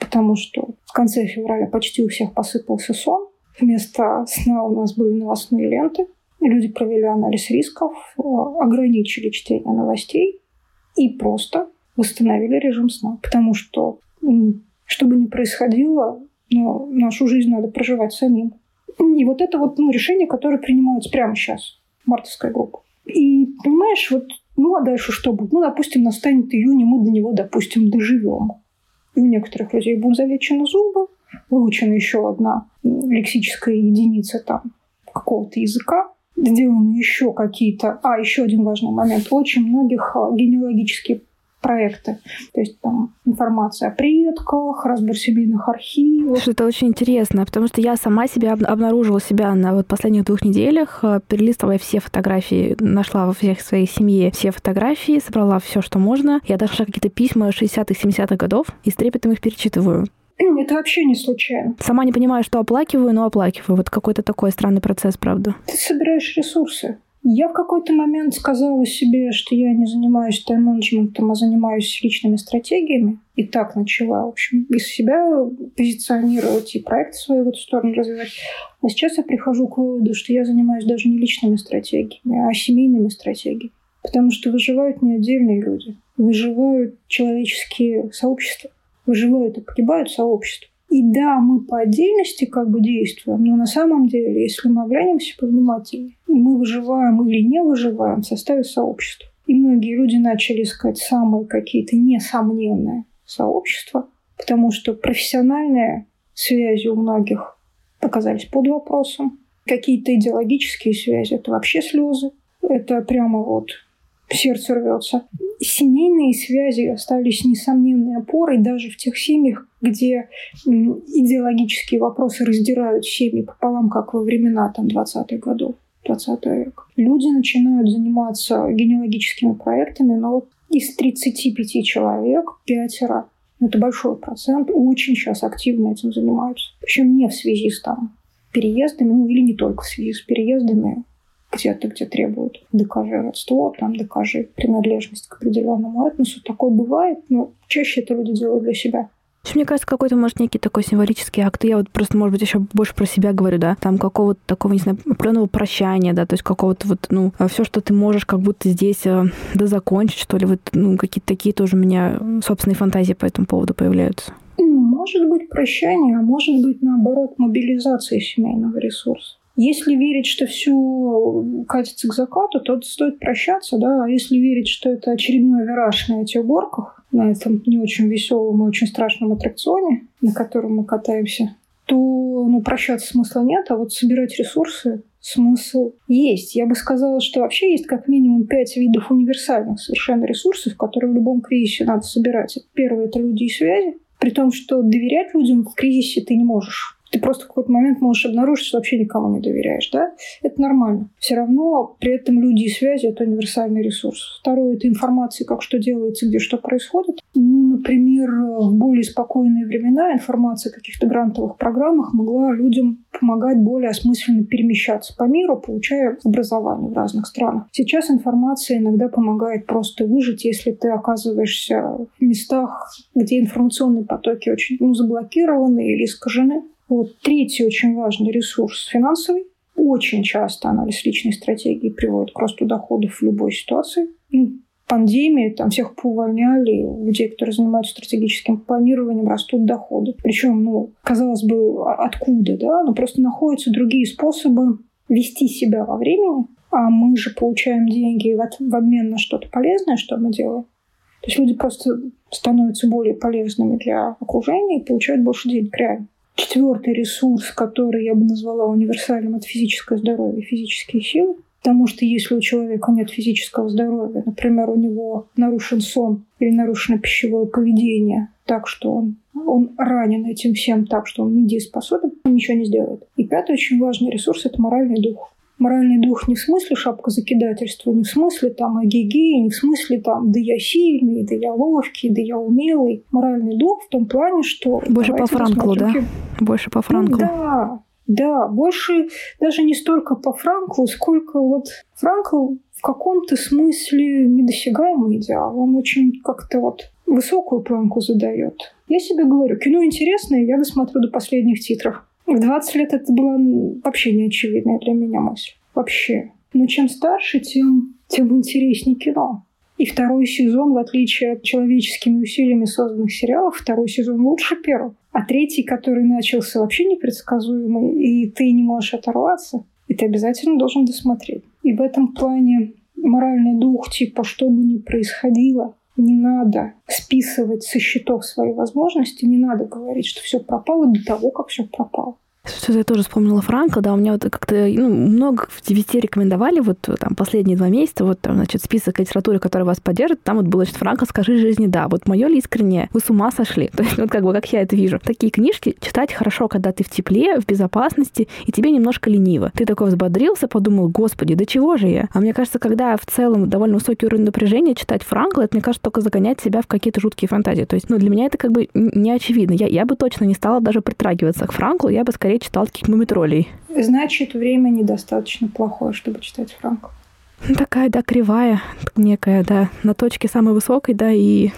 [SPEAKER 1] потому что в конце февраля почти у всех посыпался сон. Вместо сна у нас были новостные ленты. Люди провели анализ рисков, э, ограничили чтение новостей и просто восстановили режим сна. Потому что, что бы ни происходило, но нашу жизнь надо проживать самим. И вот это вот ну, решение, которое принимается прямо сейчас, мартовская группа. И понимаешь, вот ну а дальше что будет? Ну, допустим, настанет июнь, и мы до него, допустим, доживем. У некоторых людей будут залечены зубы, выучена еще одна лексическая единица там какого-то языка, сделаны еще какие-то... А, еще один важный момент. Очень многих а, генеалогические проекты. То есть там информация о предках, разбор семейных архивов.
[SPEAKER 2] Что это очень интересно, потому что я сама себя обнаружила себя на вот последних двух неделях, э, перелистывая все фотографии, нашла во всех своей семье все фотографии, собрала все, что можно. Я даже нашла какие-то письма 60-х, 70-х годов и с трепетом их перечитываю.
[SPEAKER 1] Это вообще не случайно.
[SPEAKER 2] Сама не понимаю, что оплакиваю, но оплакиваю. Вот какой-то такой странный процесс, правда.
[SPEAKER 1] Ты собираешь ресурсы. Я в какой-то момент сказала себе, что я не занимаюсь тайм-менеджментом, а занимаюсь личными стратегиями. И так начала, в общем, из себя позиционировать и проект свой в эту сторону развивать. А сейчас я прихожу к выводу, что я занимаюсь даже не личными стратегиями, а семейными стратегиями. Потому что выживают не отдельные люди, выживают человеческие сообщества, выживают и погибают сообщества. И да, мы по отдельности как бы действуем, но на самом деле, если мы оглянемся повнимательнее, мы выживаем или не выживаем в составе сообщества. И многие люди начали искать самые какие-то несомненные сообщества, потому что профессиональные связи у многих оказались под вопросом. Какие-то идеологические связи – это вообще слезы. Это прямо вот сердце рвется. Семейные связи остались несомненной опорой даже в тех семьях, где идеологические вопросы раздирают семьи пополам, как во времена там, 20-х годов. 20 века. Люди начинают заниматься генеалогическими проектами, но из 35 человек пятеро это большой процент, очень сейчас активно этим занимаются. Причем не в связи с там переездами, ну или не только в связи с переездами, где-то, где требуют докажи родство, там докажи принадлежность к определенному этносу. Такое бывает, но чаще это люди делают для себя.
[SPEAKER 2] Мне кажется, какой-то, может, некий такой символический акт. Я вот просто, может быть, еще больше про себя говорю, да, там какого-то такого, не знаю, определенного прощания, да, то есть какого-то вот, ну, все, что ты можешь как будто здесь э, да закончить, что ли, вот, ну, какие-то такие тоже у меня собственные фантазии по этому поводу появляются.
[SPEAKER 1] Может быть прощание, а может быть, наоборот, мобилизация семейного ресурса. Если верить, что все катится к закату, то стоит прощаться, да. А если верить, что это очередной вираж на этих горках, на этом не очень веселом и очень страшном аттракционе, на котором мы катаемся, то ну, прощаться смысла нет, а вот собирать ресурсы смысл есть. Я бы сказала, что вообще есть как минимум пять видов универсальных совершенно ресурсов, которые в любом кризисе надо собирать. Первое – это люди и связи. При том, что доверять людям в кризисе ты не можешь. Ты просто в какой-то момент можешь обнаружить, что вообще никому не доверяешь, да? Это нормально. Все равно при этом люди и связи — это универсальный ресурс. Второе — это информация, как что делается, где что происходит. Ну, например, в более спокойные времена информация о каких-то грантовых программах могла людям помогать более осмысленно перемещаться по миру, получая образование в разных странах. Сейчас информация иногда помогает просто выжить, если ты оказываешься в местах, где информационные потоки очень ну, заблокированы или искажены. Вот. Третий очень важный ресурс – финансовый. Очень часто анализ личной стратегии приводит к росту доходов в любой ситуации. Ну, пандемии, там всех поувольняли, у людей, которые занимаются стратегическим планированием, растут доходы. Причем, ну, казалось бы, а откуда, да? Но просто находятся другие способы вести себя во времени, а мы же получаем деньги в обмен на что-то полезное, что мы делаем. То есть люди просто становятся более полезными для окружения и получают больше денег реально. Четвертый ресурс, который я бы назвала универсальным, это физическое здоровье, физические силы. Потому что если у человека нет физического здоровья, например, у него нарушен сон или нарушено пищевое поведение, так что он, он ранен этим всем так, что он недееспособен, он ничего не сделает. И пятый очень важный ресурс – это моральный дух. Моральный дух не в смысле шапка закидательства, не в смысле там эгегей, не в смысле там да я сильный, да я ловкий, да я умелый. Моральный дух в том плане, что...
[SPEAKER 2] Больше по Франклу, да? Больше по Франклу.
[SPEAKER 1] Да, да, больше даже не столько по Франклу, сколько вот Франкл в каком-то смысле недосягаемый идеал. Он очень как-то вот высокую планку задает. Я себе говорю, кино интересное, я досмотрю до последних титров. В 20 лет это была вообще неочевидная для меня мысль. Вообще. Но чем старше, тем, тем интереснее кино. И второй сезон, в отличие от человеческими усилиями созданных сериалов, второй сезон лучше первого. А третий, который начался вообще непредсказуемый, и ты не можешь оторваться, и ты обязательно должен досмотреть. И в этом плане моральный дух, типа, что бы ни происходило, не надо списывать со счетов свои возможности, не надо говорить, что все пропало до того, как все пропало.
[SPEAKER 2] Что-то я тоже вспомнила Франка, да, у меня вот как-то ну, много везде рекомендовали вот там последние два месяца, вот там, значит, список литературы, которая вас поддержит, там вот было, значит, Франка «Скажи жизни да». Вот мое ли искреннее, вы с ума сошли? То есть вот как бы, как я это вижу. Такие книжки читать хорошо, когда ты в тепле, в безопасности, и тебе немножко лениво. Ты такой взбодрился, подумал, господи, да чего же я? А мне кажется, когда в целом довольно высокий уровень напряжения, читать Франкла, это, мне кажется, только загонять себя в какие-то жуткие фантазии. То есть, ну, для меня это как бы не очевидно. Я, я бы точно не стала даже притрагиваться к Франклу, я бы скорее читал таких мумитролей.
[SPEAKER 1] Значит, время недостаточно плохое, чтобы читать Франка.
[SPEAKER 2] Ну, такая, да, кривая, некая, да, на точке самой высокой, да, и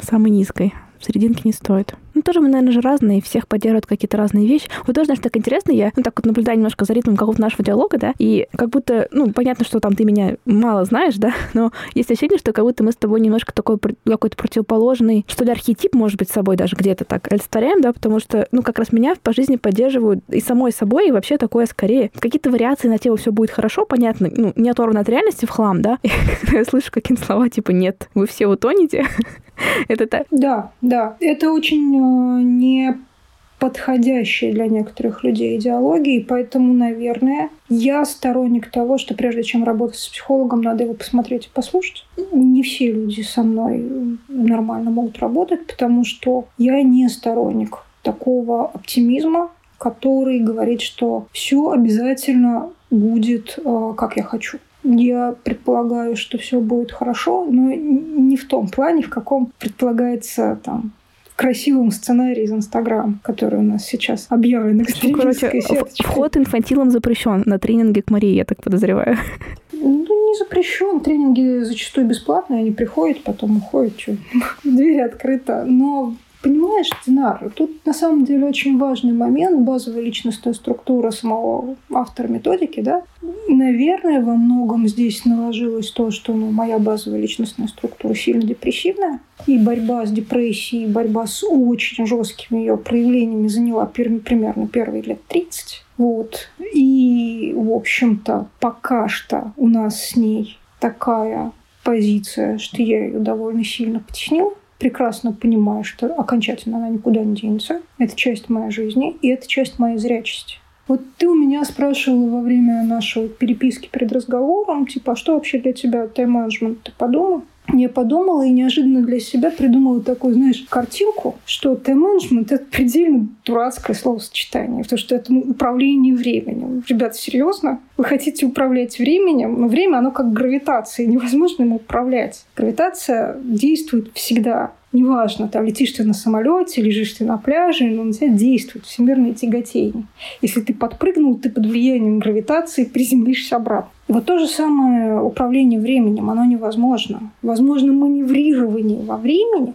[SPEAKER 2] самой низкой. В серединке не стоит. Ну, тоже мы, наверное, же разные, всех поддерживают какие-то разные вещи. Вот тоже, знаешь, так интересно, я ну, так вот наблюдаю немножко за ритмом какого-то нашего диалога, да, и как будто, ну, понятно, что там ты меня мало знаешь, да, но есть ощущение, что как будто мы с тобой немножко такой какой-то противоположный, что ли, архетип, может быть, с собой даже где-то так олицетворяем, да, потому что, ну, как раз меня по жизни поддерживают и самой собой, и вообще такое скорее какие-то вариации на тему все будет хорошо, понятно, ну, не оторвано от реальности в хлам, да, я слышу какие-то слова, типа, нет, вы все утонете, это так?
[SPEAKER 1] Да, да. Это очень э, не подходящие для некоторых людей идеологии, поэтому, наверное, я сторонник того, что прежде чем работать с психологом, надо его посмотреть и послушать. Не все люди со мной нормально могут работать, потому что я не сторонник такого оптимизма, который говорит, что все обязательно будет, э, как я хочу. Я предполагаю, что все будет хорошо, но не в том плане, в каком предполагается там красивом сценарии из Инстаграм, который у нас сейчас объявлен
[SPEAKER 2] ну, короче, вход инфантилом запрещен на тренинге к Марии, я так подозреваю.
[SPEAKER 1] Ну, не запрещен. Тренинги зачастую бесплатные, они приходят, потом уходят. Что? Дверь открыта. Но Понимаешь, Динар, тут на самом деле очень важный момент, базовая личностная структура самого автора методики, да. Наверное, во многом здесь наложилось то, что ну, моя базовая личностная структура сильно депрессивная, и борьба с депрессией, борьба с очень жесткими ее проявлениями заняла примерно первые лет 30. Вот. И, в общем-то, пока что у нас с ней такая позиция, что я ее довольно сильно потеснила прекрасно понимаю, что окончательно она никуда не денется. Это часть моей жизни, и это часть моей зрячести. Вот ты у меня спрашивала во время нашей переписки перед разговором, типа, а что вообще для тебя тайм-менеджмент, ты подумал? Я подумала и неожиданно для себя придумала такую, знаешь, картинку, что тайм-менеджмент — это предельно дурацкое словосочетание, потому что это ну, управление временем. Ребята, серьезно? Вы хотите управлять временем? Но время, оно как гравитация, невозможно им управлять. Гравитация действует всегда. Неважно, там летишь ты на самолете, лежишь ты на пляже, но на тебя действует всемирное тяготение. Если ты подпрыгнул, ты под влиянием гравитации приземлишься обратно. Вот то же самое управление временем, оно невозможно. Возможно маневрирование во времени.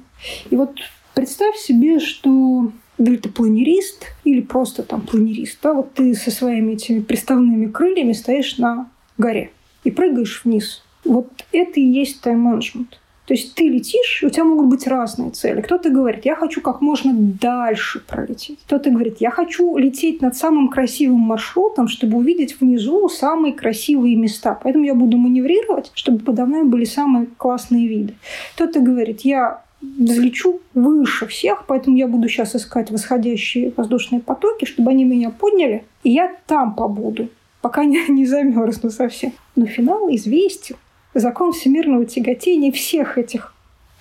[SPEAKER 1] И вот представь себе, что дельтапланерист или просто там планерист, да, вот ты со своими этими приставными крыльями стоишь на горе и прыгаешь вниз. Вот это и есть тайм-менеджмент. То есть ты летишь, и у тебя могут быть разные цели. Кто-то говорит, я хочу как можно дальше пролететь. Кто-то говорит, я хочу лететь над самым красивым маршрутом, чтобы увидеть внизу самые красивые места. Поэтому я буду маневрировать, чтобы подо мной были самые классные виды. Кто-то говорит, я взлечу выше всех, поэтому я буду сейчас искать восходящие воздушные потоки, чтобы они меня подняли, и я там побуду, пока не, не замерзну совсем. Но финал известен закон всемирного тяготения всех этих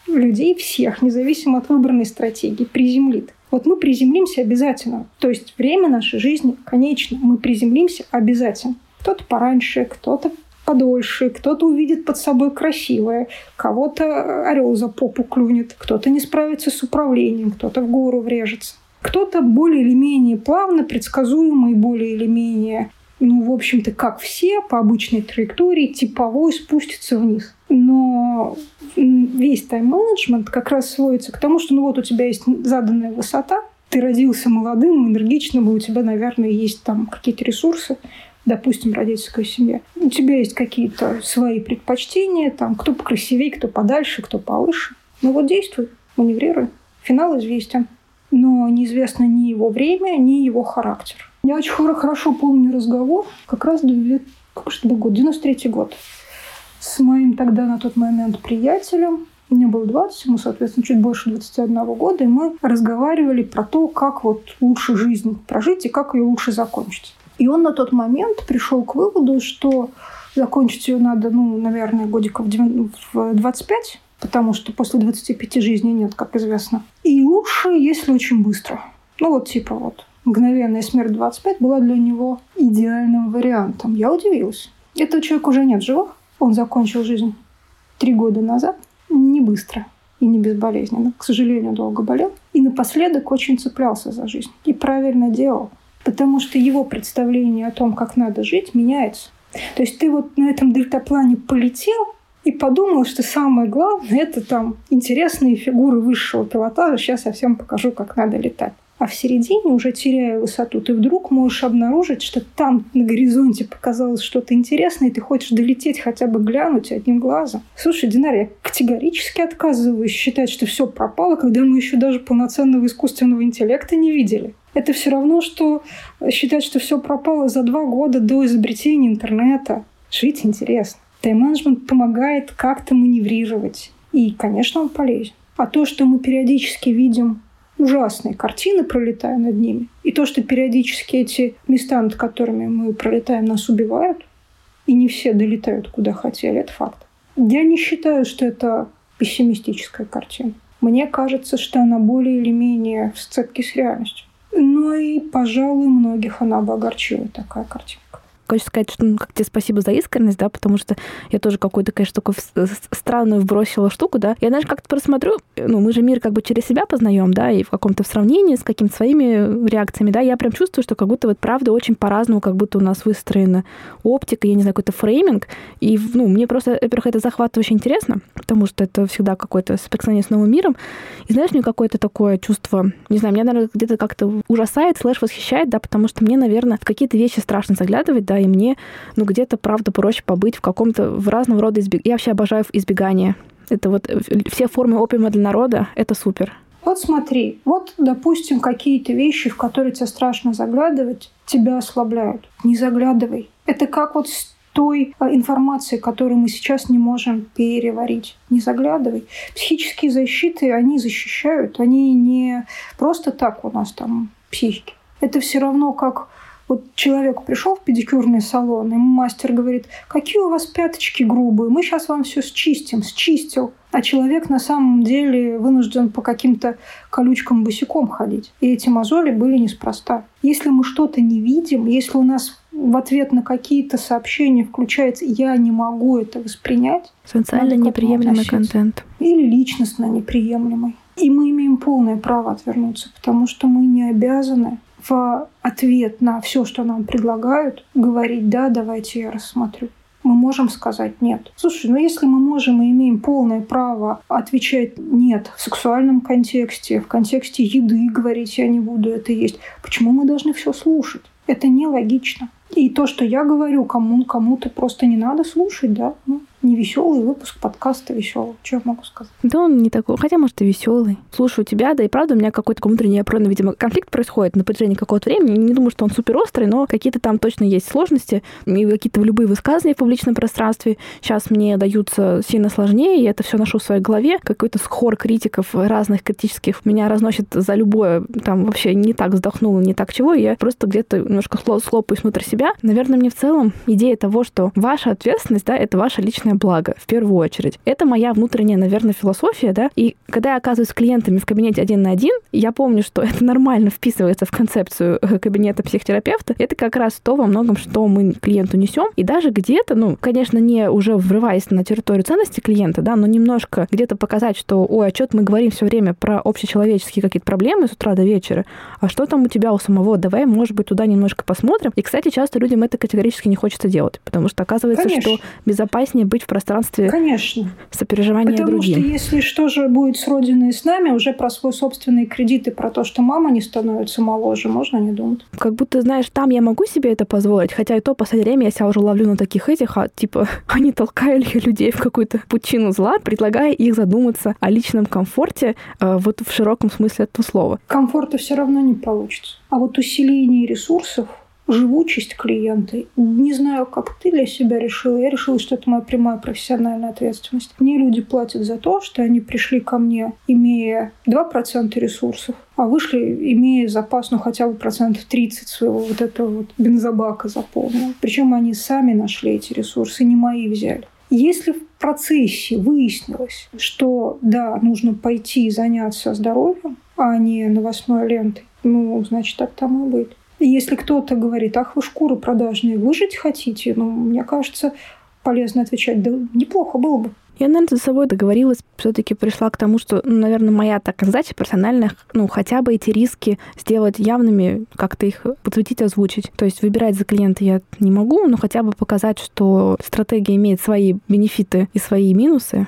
[SPEAKER 1] людей, всех, независимо от выбранной стратегии, приземлит. Вот мы приземлимся обязательно. То есть время нашей жизни конечно. Мы приземлимся обязательно. Кто-то пораньше, кто-то подольше, кто-то увидит под собой красивое, кого-то орел за попу клюнет, кто-то не справится с управлением, кто-то в гору врежется. Кто-то более или менее плавно, предсказуемо и более или менее ну, в общем-то, как все, по обычной траектории, типовой спустится вниз. Но весь тайм-менеджмент как раз сводится к тому, что ну вот у тебя есть заданная высота, ты родился молодым, энергичным, и у тебя, наверное, есть там какие-то ресурсы, допустим, родительская семья. У тебя есть какие-то свои предпочтения, там, кто покрасивее, кто подальше, кто повыше. Ну вот действуй, маневрируй. Финал известен. Но неизвестно ни его время, ни его характер. Я очень хорошо помню разговор, как раз какой же был год, 93 год, с моим тогда на тот момент приятелем. Мне было 20, ему, соответственно, чуть больше 21 года, и мы разговаривали про то, как вот лучше жизнь прожить и как ее лучше закончить. И он на тот момент пришел к выводу, что закончить ее надо, ну, наверное, годиков в 25, потому что после 25 жизни нет, как известно. И лучше, если очень быстро. Ну, вот типа вот мгновенная смерть 25 была для него идеальным вариантом. Я удивилась. Этого человека уже нет живых. Он закончил жизнь три года назад. Не быстро и не безболезненно. К сожалению, долго болел. И напоследок очень цеплялся за жизнь. И правильно делал. Потому что его представление о том, как надо жить, меняется. То есть ты вот на этом дельтаплане полетел, и подумал, что самое главное – это там интересные фигуры высшего пилотажа. Сейчас я всем покажу, как надо летать а в середине, уже теряя высоту, ты вдруг можешь обнаружить, что там на горизонте показалось что-то интересное, и ты хочешь долететь, хотя бы глянуть одним глазом. Слушай, Динар, я категорически отказываюсь считать, что все пропало, когда мы еще даже полноценного искусственного интеллекта не видели. Это все равно, что считать, что все пропало за два года до изобретения интернета. Жить интересно. Тайм-менеджмент помогает как-то маневрировать. И, конечно, он полезен. А то, что мы периодически видим ужасные картины, пролетая над ними. И то, что периодически эти места, над которыми мы пролетаем, нас убивают, и не все долетают куда хотели, это факт. Я не считаю, что это пессимистическая картина. Мне кажется, что она более или менее в сцепке с реальностью. Но и, пожалуй, многих она бы огорчила, такая картина
[SPEAKER 2] хочется сказать, что ну, как тебе спасибо за искренность, да, потому что я тоже какую-то, конечно, такую странную вбросила штуку, да. Я, знаешь, как-то просмотрю, ну, мы же мир как бы через себя познаем, да, и в каком-то сравнении с какими-то своими реакциями, да, я прям чувствую, что как будто вот правда очень по-разному, как будто у нас выстроена оптика, я не знаю, какой-то фрейминг, и, ну, мне просто, во-первых, это захватывающе интересно, потому что это всегда какое-то соприкосновение с новым миром, и знаешь, мне какое-то такое чувство, не знаю, меня, наверное, где-то как-то ужасает, слэш восхищает, да, потому что мне, наверное, в какие-то вещи страшно заглядывать, да, и мне, ну, где-то, правда, проще побыть в каком-то, в разного рода избегании. Я вообще обожаю избегание. Это вот э, все формы опиума для народа, это супер.
[SPEAKER 1] Вот смотри, вот, допустим, какие-то вещи, в которые тебе страшно заглядывать, тебя ослабляют. Не заглядывай. Это как вот с той а, информацией, которую мы сейчас не можем переварить. Не заглядывай. Психические защиты, они защищают. Они не просто так у нас там психики. Это все равно как Вот человек пришел в педикюрный салон, и мастер говорит, какие у вас пяточки грубые, мы сейчас вам все счистим, счистил. А человек на самом деле вынужден по каким-то колючкам босиком ходить. И эти мозоли были неспроста. Если мы что-то не видим, если у нас в ответ на какие-то сообщения включается «я не могу это воспринять»,
[SPEAKER 2] Социально неприемлемый контент.
[SPEAKER 1] Или личностно неприемлемый. И мы имеем полное право отвернуться, потому что мы не обязаны в ответ на все, что нам предлагают, говорить «да, давайте я рассмотрю». Мы можем сказать «нет». Слушай, ну если мы можем и имеем полное право отвечать «нет» в сексуальном контексте, в контексте еды говорить «я не буду это есть», почему мы должны все слушать? Это нелогично. И то, что я говорю, кому, кому-то просто не надо слушать, да. Ну, не веселый выпуск подкаста веселый. Что я могу сказать?
[SPEAKER 2] Да он не такой. Хотя, может, и веселый. Слушаю тебя, да и правда, у меня какой-то внутренний определенный, видимо, конфликт происходит на протяжении какого-то времени. Не думаю, что он супер острый, но какие-то там точно есть сложности. И какие-то любые высказывания в публичном пространстве сейчас мне даются сильно сложнее, и это все ношу в своей голове. Какой-то хор критиков разных критических меня разносит за любое, там вообще не так вздохнула, не так чего, я просто где-то немножко слопаюсь внутрь себя. Наверное, мне в целом идея того, что ваша ответственность, да, это ваша личная личное благо в первую очередь. Это моя внутренняя, наверное, философия, да. И когда я оказываюсь с клиентами в кабинете один на один, я помню, что это нормально вписывается в концепцию э, кабинета психотерапевта. Это как раз то во многом, что мы клиенту несем. И даже где-то, ну, конечно, не уже врываясь на территорию ценности клиента, да, но немножко где-то показать, что, ой, а что-то мы говорим все время про общечеловеческие какие-то проблемы с утра до вечера, а что там у тебя у самого? Давай, может быть, туда немножко посмотрим. И, кстати, часто людям это категорически не хочется делать, потому что оказывается, Конечно. что безопаснее быть в пространстве
[SPEAKER 1] Конечно.
[SPEAKER 2] сопереживания
[SPEAKER 1] Потому
[SPEAKER 2] другим.
[SPEAKER 1] Потому что если что же будет с Родиной и с нами, уже про свой собственный кредит и про то, что мама не становится моложе, можно не думать.
[SPEAKER 2] Как будто, знаешь, там я могу себе это позволить, хотя и то в последнее время я себя уже ловлю на таких этих, а, типа, они толкали людей в какую-то пучину зла, предлагая их задуматься о личном комфорте э, вот в широком смысле этого слова.
[SPEAKER 1] Комфорта все равно не получится. А вот усиление ресурсов живучесть клиента. Не знаю, как ты для себя решила. Я решила, что это моя прямая профессиональная ответственность. Мне люди платят за то, что они пришли ко мне, имея 2% ресурсов, а вышли, имея запас, ну, хотя бы процентов 30 своего вот этого вот бензобака заполнил. Причем они сами нашли эти ресурсы, не мои взяли. Если в процессе выяснилось, что да, нужно пойти заняться здоровьем, а не новостной лентой, ну, значит, так тому и быть. Если кто-то говорит, ах, вы шкуры продажные, выжить хотите, ну, мне кажется, полезно отвечать, да неплохо было бы.
[SPEAKER 2] Я, наверное, за собой договорилась, все-таки пришла к тому, что, ну, наверное, моя так задача персональная, ну, хотя бы эти риски сделать явными, как-то их подсветить, озвучить. То есть выбирать за клиента я не могу, но хотя бы показать, что стратегия имеет свои бенефиты и свои минусы,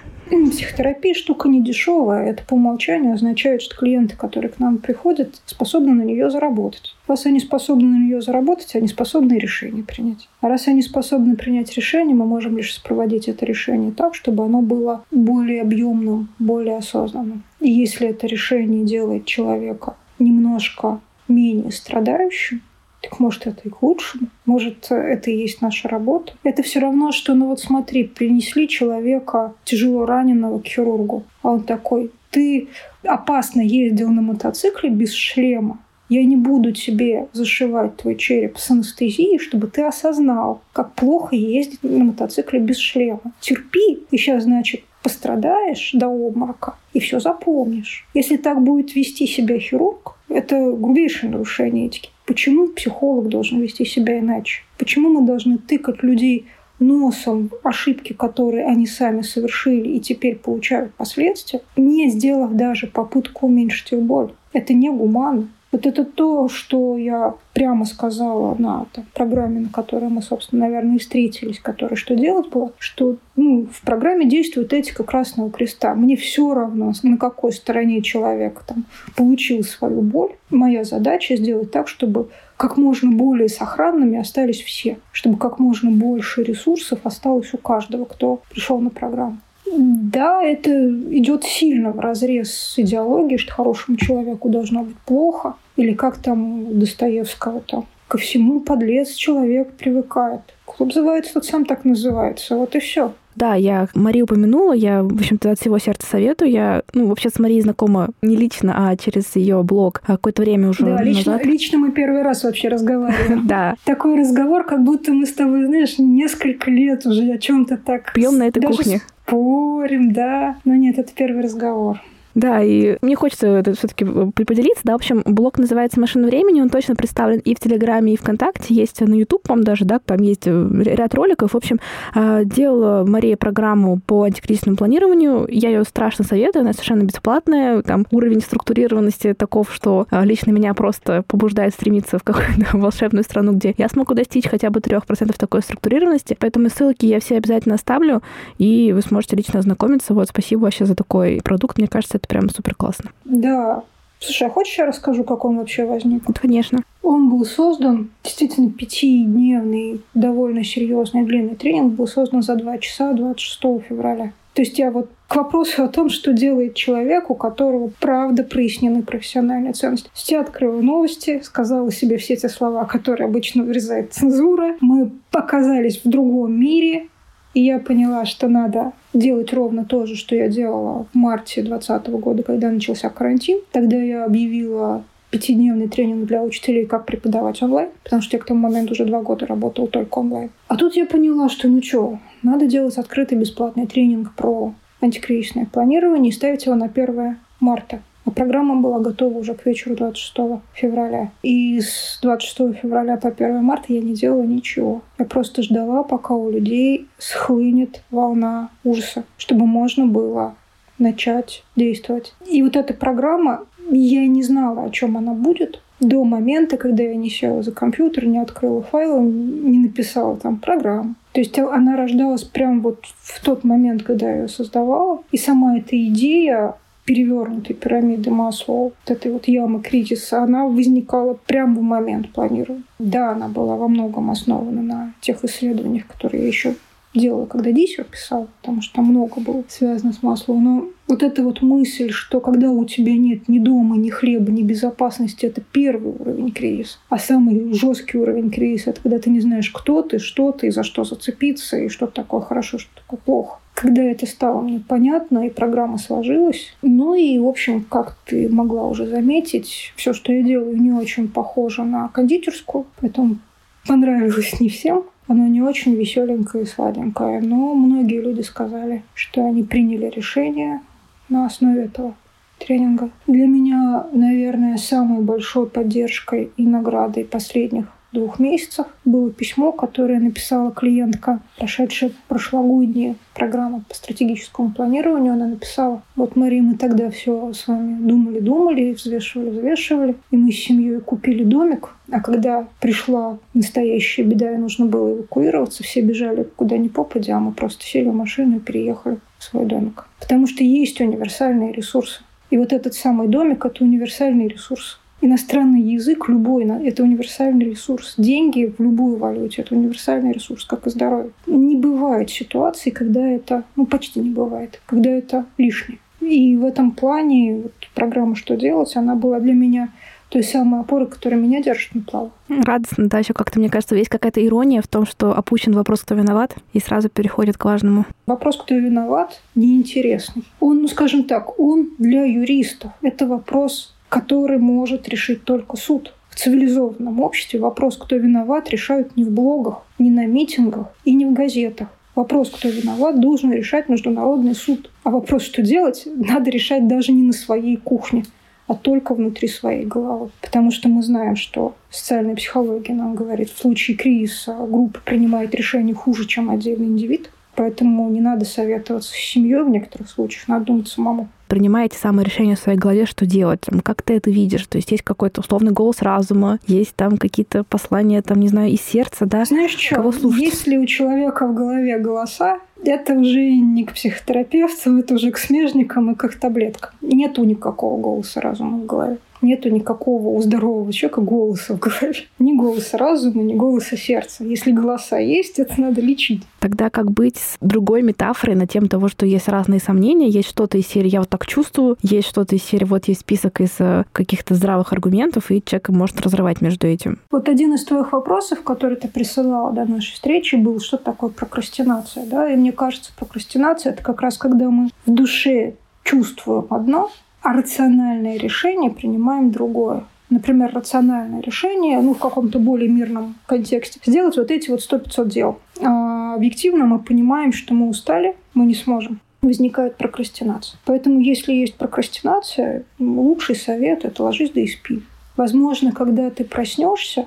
[SPEAKER 1] Психотерапия штука не дешевая. Это по умолчанию означает, что клиенты, которые к нам приходят, способны на нее заработать. Раз они способны на нее заработать, они способны решение принять. А раз они способны принять решение, мы можем лишь сопроводить это решение так, чтобы оно было более объемным, более осознанным. И если это решение делает человека немножко менее страдающим, так может, это и к лучшему. Может, это и есть наша работа. Это все равно, что, ну вот смотри, принесли человека тяжело раненого к хирургу. А он такой, ты опасно ездил на мотоцикле без шлема. Я не буду тебе зашивать твой череп с анестезией, чтобы ты осознал, как плохо ездить на мотоцикле без шлема. Терпи, и сейчас, значит, пострадаешь до обморока и все запомнишь. Если так будет вести себя хирург, это грубейшее нарушение этики. Почему психолог должен вести себя иначе? Почему мы должны тыкать людей носом ошибки, которые они сами совершили и теперь получают последствия, не сделав даже попытку уменьшить их боль? Это не гуманно. Вот это то, что я прямо сказала на там, программе, на которой мы, собственно, наверное, и встретились, которая что делать было, что ну, в программе действует этика Красного Креста. Мне все равно, на какой стороне человек там, получил свою боль. Моя задача сделать так, чтобы как можно более сохранными остались все, чтобы как можно больше ресурсов осталось у каждого, кто пришел на программу. Да, это идет сильно в разрез с идеологией, что хорошему человеку должно быть плохо, или как там у Достоевского там, ко всему подлец человек привыкает. Клуб называется, тот сам так называется. Вот и все.
[SPEAKER 2] Да, я Марию упомянула, я, в общем-то, от всего сердца советую. Я, ну, вообще с Марией знакома не лично, а через ее блог какое-то время уже
[SPEAKER 1] да, лично,
[SPEAKER 2] назад.
[SPEAKER 1] лично мы первый раз вообще разговариваем.
[SPEAKER 2] Да.
[SPEAKER 1] Такой разговор, как будто мы с тобой, знаешь, несколько лет уже о чем-то так...
[SPEAKER 2] Пьем на этой кухне.
[SPEAKER 1] Спорим, да. Но нет, это первый разговор.
[SPEAKER 2] Да, и мне хочется это все-таки э, поделиться. Да, в общем, блог называется «Машина времени», он точно представлен и в Телеграме, и ВКонтакте, есть на YouTube, по-моему, даже, да, там есть э, ряд роликов. В общем, а, делала Мария программу по антикризисному планированию. Я ее страшно советую, она совершенно бесплатная. Там уровень структурированности таков, что а, лично меня просто побуждает стремиться в какую-то волшебную страну, где я смогу достичь хотя бы 3% такой структурированности. Поэтому ссылки я все обязательно оставлю, и вы сможете лично ознакомиться. Вот, спасибо вообще за такой продукт. Мне кажется, это прям супер классно.
[SPEAKER 1] Да. Слушай, а хочешь я расскажу, как он вообще возник?
[SPEAKER 2] Конечно.
[SPEAKER 1] Он был создан, действительно, пятидневный, довольно серьезный длинный тренинг был создан за два часа 26 февраля. То есть я вот к вопросу о том, что делает человек, у которого правда прояснены профессиональные ценности. Я открыла новости, сказала себе все эти слова, которые обычно вырезает цензура. Мы показались в другом мире, и я поняла, что надо делать ровно то же, что я делала в марте 2020 года, когда начался карантин. Тогда я объявила пятидневный тренинг для учителей, как преподавать онлайн, потому что я к тому моменту уже два года работала только онлайн. А тут я поняла, что ну что, надо делать открытый бесплатный тренинг про антикризисное планирование и ставить его на 1 марта. А программа была готова уже к вечеру 26 февраля. И с 26 февраля по 1 марта я не делала ничего. Я просто ждала, пока у людей схлынет волна ужаса, чтобы можно было начать действовать. И вот эта программа, я не знала, о чем она будет до момента, когда я не села за компьютер, не открыла файлы, не написала там программу. То есть она рождалась прямо вот в тот момент, когда я ее создавала. И сама эта идея перевернутой пирамиды Маслоу, вот этой вот ямы кризиса, она возникала прямо в момент планирования. Да, она была во многом основана на тех исследованиях, которые я еще делала, когда Дисер писал, потому что там много было связано с маслом. Но вот эта вот мысль, что когда у тебя нет ни дома, ни хлеба, ни безопасности, это первый уровень кризиса. А самый жесткий уровень кризиса – это когда ты не знаешь, кто ты, что ты, за что зацепиться, и что такое хорошо, что такое плохо. Когда это стало мне понятно, и программа сложилась, ну и, в общем, как ты могла уже заметить, все, что я делаю, не очень похоже на кондитерскую, поэтому понравилось не всем. Оно не очень веселенькое и сладенькое, но многие люди сказали, что они приняли решение на основе этого тренинга. Для меня, наверное, самой большой поддержкой и наградой последних двух месяцев было письмо, которое написала клиентка, прошедшая прошлогодние программы по стратегическому планированию. Она написала, вот, Мария, мы тогда все с вами думали-думали, взвешивали, взвешивали, и мы с семьей купили домик, а когда пришла настоящая беда и нужно было эвакуироваться, все бежали куда ни попадя, а мы просто сели в машину и переехали в свой домик. Потому что есть универсальные ресурсы. И вот этот самый домик — это универсальный ресурс. Иностранный язык любой — это универсальный ресурс. Деньги в любую валюте — это универсальный ресурс, как и здоровье. Не бывает ситуации, когда это, ну почти не бывает, когда это лишнее. И в этом плане вот, программа «Что делать?» она была для меня той самой опорой, которая меня держит на плаву.
[SPEAKER 2] Радостно, да, еще как-то, мне кажется, есть какая-то ирония в том, что опущен вопрос, кто виноват, и сразу переходит к важному.
[SPEAKER 1] Вопрос, кто виноват, неинтересный. Он, ну, скажем так, он для юристов. Это вопрос который может решить только суд. В цивилизованном обществе вопрос, кто виноват, решают не в блогах, не на митингах и не в газетах. Вопрос, кто виноват, должен решать Международный суд. А вопрос, что делать, надо решать даже не на своей кухне, а только внутри своей головы. Потому что мы знаем, что социальная психология нам говорит, в случае кризиса группа принимает решение хуже, чем отдельный индивид. Поэтому не надо советоваться с семьей в некоторых случаях, надо думать самому
[SPEAKER 2] принимаете самое решение в своей голове, что делать. Там, как ты это видишь? То есть есть какой-то условный голос разума, есть там какие-то послания, там, не знаю, из сердца, да?
[SPEAKER 1] Знаешь что, Кого слушать? если у человека в голове голоса, это уже не к психотерапевту, это уже к смежникам и к их таблеткам. Нету никакого голоса разума в голове. Нету никакого у здорового человека голоса в голове. Ни голоса разума, ни голоса сердца. Если голоса есть, это надо лечить.
[SPEAKER 2] Тогда как быть с другой метафорой на тему того, что есть разные сомнения, есть что-то из серии «я вот так чувствую», есть что-то из серии «вот есть список из э, каких-то здравых аргументов», и человек может разрывать между этим.
[SPEAKER 1] Вот один из твоих вопросов, который ты присылала до нашей встречи, был, что такое прокрастинация. Да? И мне кажется, прокрастинация — это как раз когда мы в душе чувствуем одно, а рациональное решение принимаем другое. Например, рациональное решение, ну, в каком-то более мирном контексте, сделать вот эти вот 100-500 дел. А объективно мы понимаем, что мы устали, мы не сможем возникает прокрастинация. Поэтому, если есть прокрастинация, лучший совет – это ложись да и спи. Возможно, когда ты проснешься,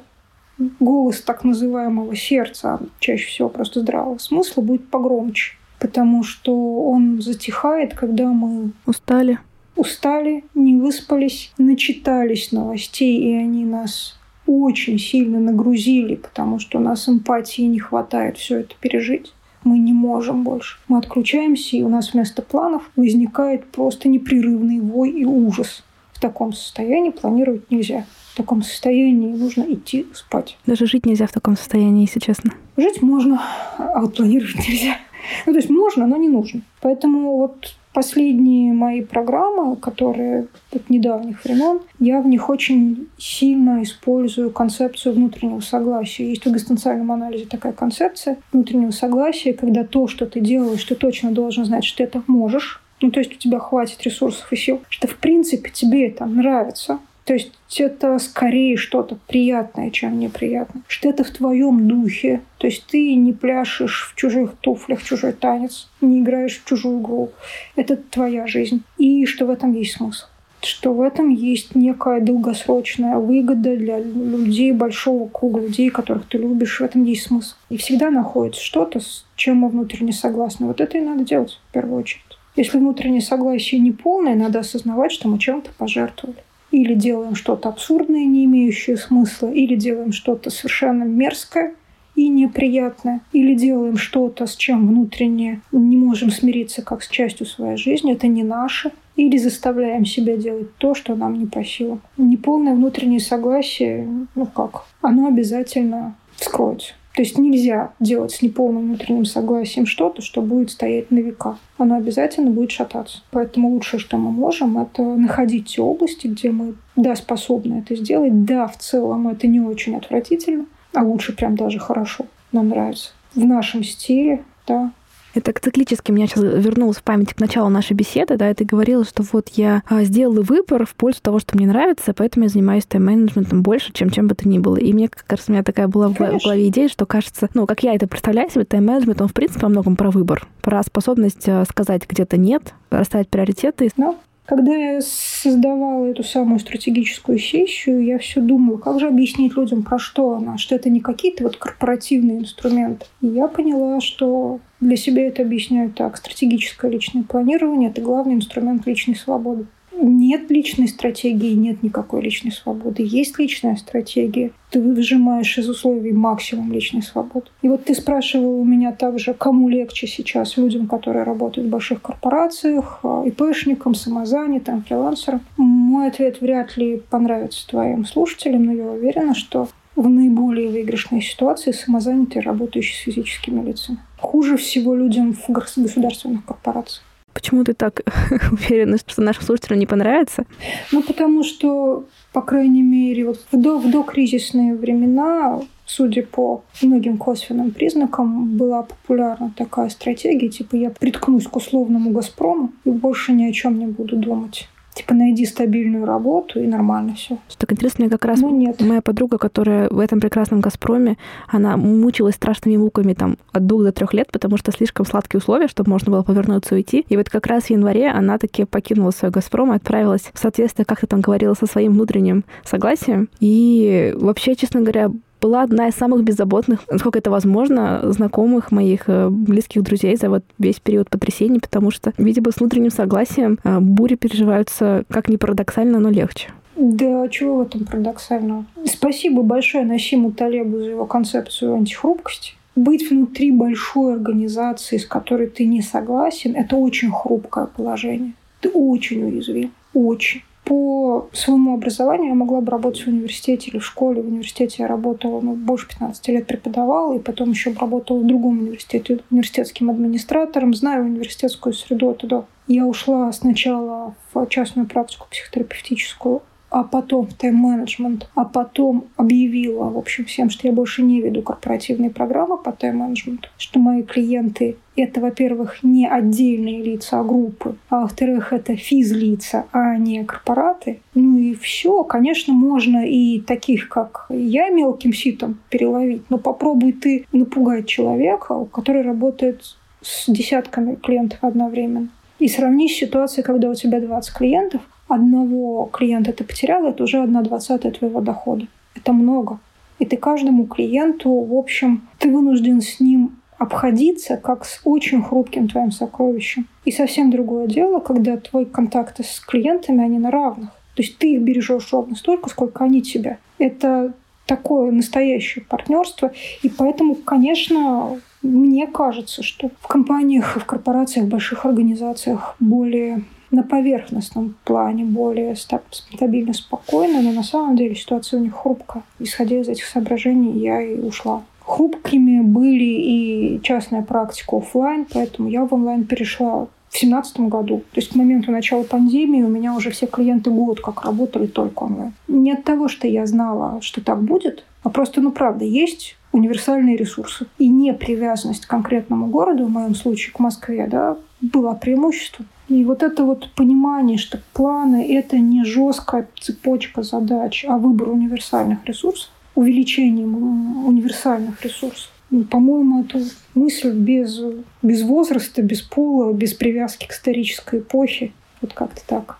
[SPEAKER 1] голос так называемого сердца, чаще всего просто здравого смысла, будет погромче, потому что он затихает, когда мы
[SPEAKER 2] устали,
[SPEAKER 1] устали, не выспались, начитались новостей, и они нас очень сильно нагрузили, потому что у нас эмпатии не хватает все это пережить. Мы не можем больше. Мы отключаемся, и у нас вместо планов возникает просто непрерывный вой и ужас. В таком состоянии планировать нельзя. В таком состоянии нужно идти спать.
[SPEAKER 2] Даже жить нельзя в таком состоянии, если честно.
[SPEAKER 1] Жить можно, а вот планировать нельзя. Ну, то есть можно, но не нужно. Поэтому вот последние мои программы, которые от недавних времен, я в них очень сильно использую концепцию внутреннего согласия. Есть в экзистенциальном анализе такая концепция внутреннего согласия, когда то, что ты делаешь, ты точно должен знать, что ты это можешь, ну, то есть у тебя хватит ресурсов и сил, что в принципе тебе это нравится, то есть это скорее что-то приятное, чем неприятное. Что это в твоем духе. То есть ты не пляшешь в чужих туфлях, чужой танец, не играешь в чужую игру. Это твоя жизнь. И что в этом есть смысл что в этом есть некая долгосрочная выгода для людей, большого круга людей, которых ты любишь. В этом есть смысл. И всегда находится что-то, с чем мы внутренне согласны. Вот это и надо делать в первую очередь. Если внутреннее согласие не полное, надо осознавать, что мы чем-то пожертвовали или делаем что-то абсурдное, не имеющее смысла, или делаем что-то совершенно мерзкое и неприятное, или делаем что-то, с чем внутренне не можем смириться как с частью своей жизни, это не наше, или заставляем себя делать то, что нам не по силам. Неполное внутреннее согласие, ну как, оно обязательно вскроется. То есть нельзя делать с неполным внутренним согласием что-то, что будет стоять на века. Оно обязательно будет шататься. Поэтому лучшее, что мы можем, это находить те области, где мы, да, способны это сделать, да, в целом это не очень отвратительно, а лучше прям даже хорошо. Нам нравится. В нашем стиле, да,
[SPEAKER 2] это циклически меня сейчас вернулось в память к началу нашей беседы, да, и ты говорила, что вот я а, сделала выбор в пользу того, что мне нравится, поэтому я занимаюсь тайм-менеджментом больше, чем чем бы то ни было. И мне, как раз, у меня такая была Конечно. в голове идея, что кажется, ну, как я это представляю себе, тайм-менеджмент, он, в принципе, во многом про выбор, про способность а, сказать где-то нет, расставить приоритеты.
[SPEAKER 1] Ну, когда я создавала эту самую стратегическую сессию, я все думала, как же объяснить людям, про что она, что это не какие-то вот корпоративные инструменты. И я поняла, что для себя это объясняю так. Стратегическое личное планирование – это главный инструмент личной свободы. Нет личной стратегии, нет никакой личной свободы. Есть личная стратегия. Ты выжимаешь из условий максимум личной свободы. И вот ты спрашивал у меня также, кому легче сейчас, людям, которые работают в больших корпорациях, а, ИПшникам, самозанятым, фрилансерам. Мой ответ вряд ли понравится твоим слушателям, но я уверена, что в наиболее выигрышной ситуации самозанятые, работающие с физическими лицами. Хуже всего людям в государственных корпорациях.
[SPEAKER 2] Почему ты так уверена, что нашим слушателям не понравится?
[SPEAKER 1] Ну, потому что, по крайней мере, вот в, до, в докризисные времена, судя по многим косвенным признакам, была популярна такая стратегия, типа я приткнусь к условному «Газпрому» и больше ни о чем не буду думать типа найди стабильную работу и нормально все.
[SPEAKER 2] Так интересно, мне как раз
[SPEAKER 1] ну, нет.
[SPEAKER 2] моя подруга, которая в этом прекрасном Газпроме, она мучилась страшными муками там от двух до трех лет, потому что слишком сладкие условия, чтобы можно было повернуться и уйти. И вот как раз в январе она таки покинула свой Газпром и отправилась в соответствие, как ты там говорила, со своим внутренним согласием. И вообще, честно говоря, была одна из самых беззаботных, насколько это возможно, знакомых моих э, близких друзей за вот весь период потрясений, потому что, видимо, с внутренним согласием э, бури переживаются, как ни парадоксально, но легче.
[SPEAKER 1] Да, чего в этом парадоксального? Спасибо большое Насиму Талебу за его концепцию антихрупкости. Быть внутри большой организации, с которой ты не согласен, это очень хрупкое положение. Ты очень уязвим. Очень. По своему образованию я могла бы работать в университете или в школе. В университете я работала, ну, больше 15 лет преподавала, и потом еще работала в другом университете университетским администратором. Знаю университетскую среду оттуда. Я ушла сначала в частную практику психотерапевтическую, а потом в тайм-менеджмент, а потом объявила, в общем, всем, что я больше не веду корпоративные программы по тайм-менеджменту, что мои клиенты — это, во-первых, не отдельные лица, а группы, а во-вторых, это физлица, а не корпораты. Ну и все. Конечно, можно и таких, как я, мелким ситом переловить, но попробуй ты напугать человека, который работает с десятками клиентов одновременно. И сравни с ситуацией, когда у тебя 20 клиентов, одного клиента ты потерял, это уже одна двадцатая твоего дохода. Это много. И ты каждому клиенту, в общем, ты вынужден с ним обходиться как с очень хрупким твоим сокровищем. И совсем другое дело, когда твои контакты с клиентами, они на равных. То есть ты их бережешь ровно столько, сколько они тебя. Это такое настоящее партнерство. И поэтому, конечно, мне кажется, что в компаниях, в корпорациях, в больших организациях более на поверхностном плане более стабильно, спокойно, но на самом деле ситуация у них хрупкая. Исходя из этих соображений, я и ушла. Хрупкими были и частная практика офлайн, поэтому я в онлайн перешла в семнадцатом году. То есть к моменту начала пандемии у меня уже все клиенты год как работали только онлайн. Не от того, что я знала, что так будет, а просто, ну правда, есть универсальные ресурсы. И не привязанность к конкретному городу, в моем случае к Москве, да, была преимуществом. И вот это вот понимание, что планы — это не жесткая цепочка задач, а выбор универсальных ресурсов, увеличение универсальных ресурсов. По-моему, это мысль без, без возраста, без пола, без привязки к исторической эпохе. Вот как-то так.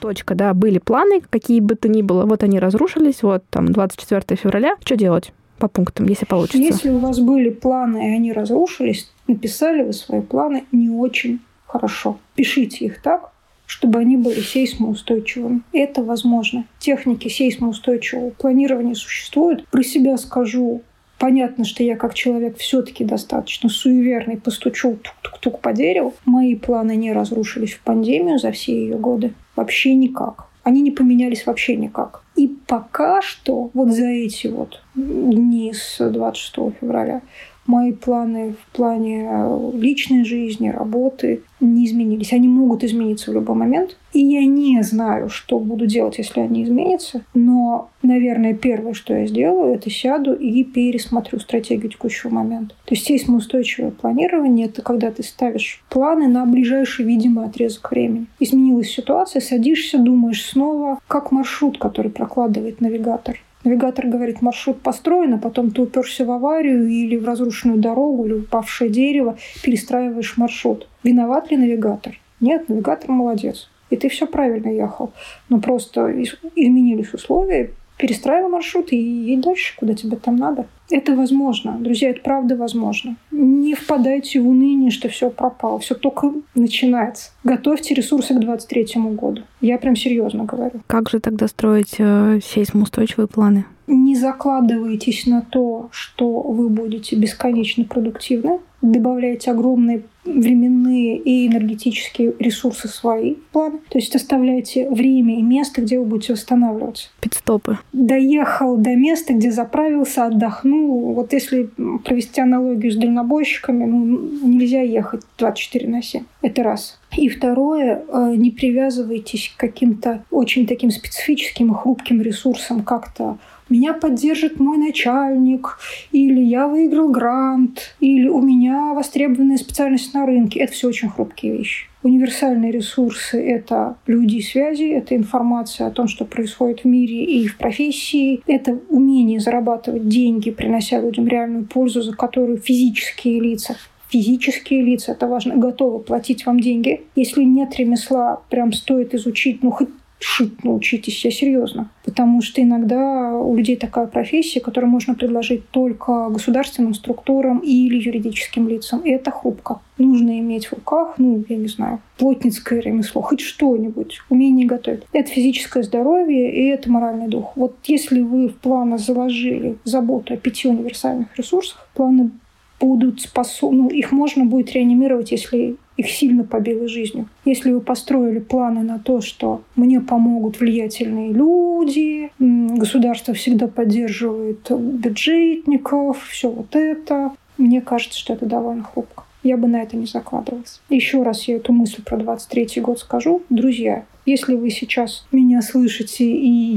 [SPEAKER 2] Точка, да, были планы, какие бы то ни было, вот они разрушились, вот там 24 февраля, что делать? По пунктам, если получится.
[SPEAKER 1] Если у вас были планы, и они разрушились, написали вы свои планы не очень хорошо. Пишите их так, чтобы они были сейсмоустойчивыми. Это возможно. Техники сейсмоустойчивого планирования существуют. Про себя скажу, Понятно, что я как человек все-таки достаточно суеверный, постучу тук-тук-тук по дереву. Мои планы не разрушились в пандемию за все ее годы. Вообще никак они не поменялись вообще никак. И пока что, вот за эти вот дни с 26 февраля, мои планы в плане э, личной жизни, работы не изменились. Они могут измениться в любой момент. И я не знаю, что буду делать, если они изменятся. Но, наверное, первое, что я сделаю, это сяду и пересмотрю стратегию текущего момента. То есть сейсмоустойчивое планирование — это когда ты ставишь планы на ближайший видимый отрезок времени. Изменилась ситуация, садишься, думаешь снова, как маршрут, который прокладывает навигатор. Навигатор говорит, маршрут построен, а потом ты уперся в аварию или в разрушенную дорогу, или упавшее дерево, перестраиваешь маршрут. Виноват ли навигатор? Нет, навигатор молодец. И ты все правильно ехал. Но просто изменились условия, перестраивай маршрут и едь дальше, куда тебе там надо. Это возможно. Друзья, это правда возможно. Не впадайте в уныние, что все пропало. Все только начинается. Готовьте ресурсы к 2023 году. Я прям серьезно говорю.
[SPEAKER 2] Как же тогда строить э, сейсмоустойчивые планы?
[SPEAKER 1] Не закладывайтесь на то, что вы будете бесконечно продуктивны. Добавляйте огромные временные и энергетические ресурсы свои планы. То есть оставляйте время и место, где вы будете восстанавливаться.
[SPEAKER 2] Пидстопы.
[SPEAKER 1] Доехал до места, где заправился, отдохнул. Вот если провести аналогию с дальнобойщиками, ну, нельзя ехать 24 на 7. Это раз. И второе, э, не привязывайтесь к каким-то очень таким специфическим и хрупким ресурсам, как-то меня поддержит мой начальник, или я выиграл грант, или у меня востребованная специальность на рынке. Это все очень хрупкие вещи. Универсальные ресурсы — это люди и связи, это информация о том, что происходит в мире и в профессии, это умение зарабатывать деньги, принося людям реальную пользу, за которую физические лица физические лица, это важно, готовы платить вам деньги. Если нет ремесла, прям стоит изучить, ну, хоть шить научитесь, я серьезно. Потому что иногда у людей такая профессия, которую можно предложить только государственным структурам или юридическим лицам. И это хрупко. Нужно иметь в руках, ну, я не знаю, плотницкое ремесло, хоть что-нибудь, умение готовить. Это физическое здоровье и это моральный дух. Вот если вы в планы заложили заботу о пяти универсальных ресурсах, планы будут способны, ну, их можно будет реанимировать, если их сильно побило жизнью. Если вы построили планы на то, что мне помогут влиятельные люди, государство всегда поддерживает бюджетников, все вот это, мне кажется, что это довольно хрупко. Я бы на это не закладывалась. Еще раз я эту мысль про 23 год скажу. Друзья, если вы сейчас меня слышите и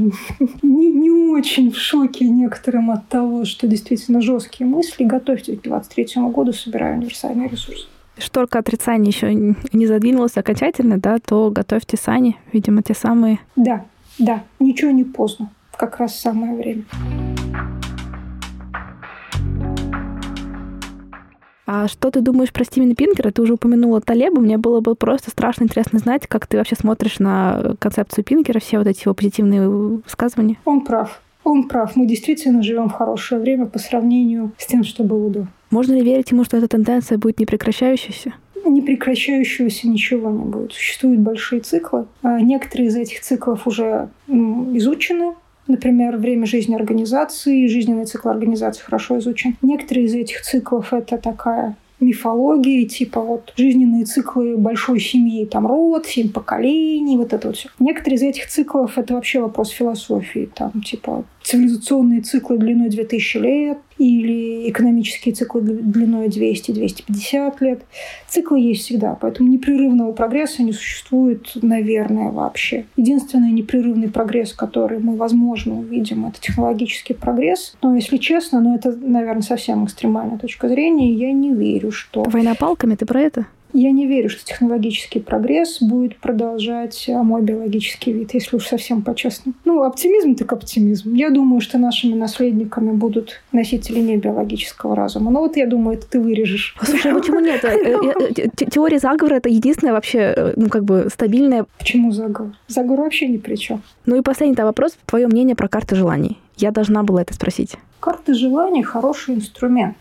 [SPEAKER 1] не, не очень в шоке некоторым от того, что действительно жесткие мысли, готовьтесь к 23 году, собирая универсальные ресурсы
[SPEAKER 2] шторка отрицания еще не задвинулась окончательно, да, то готовьте сани, видимо, те самые.
[SPEAKER 1] Да, да, ничего не поздно, как раз самое время.
[SPEAKER 2] А что ты думаешь про Стивена Пинкера? Ты уже упомянула Талеба. Мне было бы просто страшно интересно знать, как ты вообще смотришь на концепцию Пинкера, все вот эти его позитивные высказывания.
[SPEAKER 1] Он прав. Он прав. Мы действительно живем в хорошее время по сравнению с тем, что было до.
[SPEAKER 2] Можно ли верить ему, что эта тенденция будет непрекращающейся?
[SPEAKER 1] непрекращающегося ничего не будет. Существуют большие циклы. А некоторые из этих циклов уже изучены. Например, время жизни организации, жизненный цикл организации хорошо изучен. Некоторые из этих циклов — это такая мифологии, типа вот жизненные циклы большой семьи, там род, семь поколений, вот это вот все. Некоторые из этих циклов это вообще вопрос философии, там типа цивилизационные циклы длиной 2000 лет или экономические циклы длиной 200-250 лет. Циклы есть всегда, поэтому непрерывного прогресса не существует, наверное, вообще. Единственный непрерывный прогресс, который мы, возможно, увидим, это технологический прогресс. Но, если честно, ну, это, наверное, совсем экстремальная точка зрения, я не верю, что...
[SPEAKER 2] Война палками, ты про это?
[SPEAKER 1] Я не верю, что технологический прогресс будет продолжать а, мой биологический вид, если уж совсем по-честному. Ну, оптимизм так оптимизм. Я думаю, что нашими наследниками будут носители не биологического разума. Но вот я думаю, это ты вырежешь.
[SPEAKER 2] Слушай, а почему нет? Э, э, э, теория заговора — это единственная вообще, ну, как бы, стабильная...
[SPEAKER 1] Почему заговор? Заговор вообще ни при чем.
[SPEAKER 2] Ну и последний вопрос. Твое мнение про карты желаний. Я должна была это спросить.
[SPEAKER 1] Карты желаний — хороший инструмент.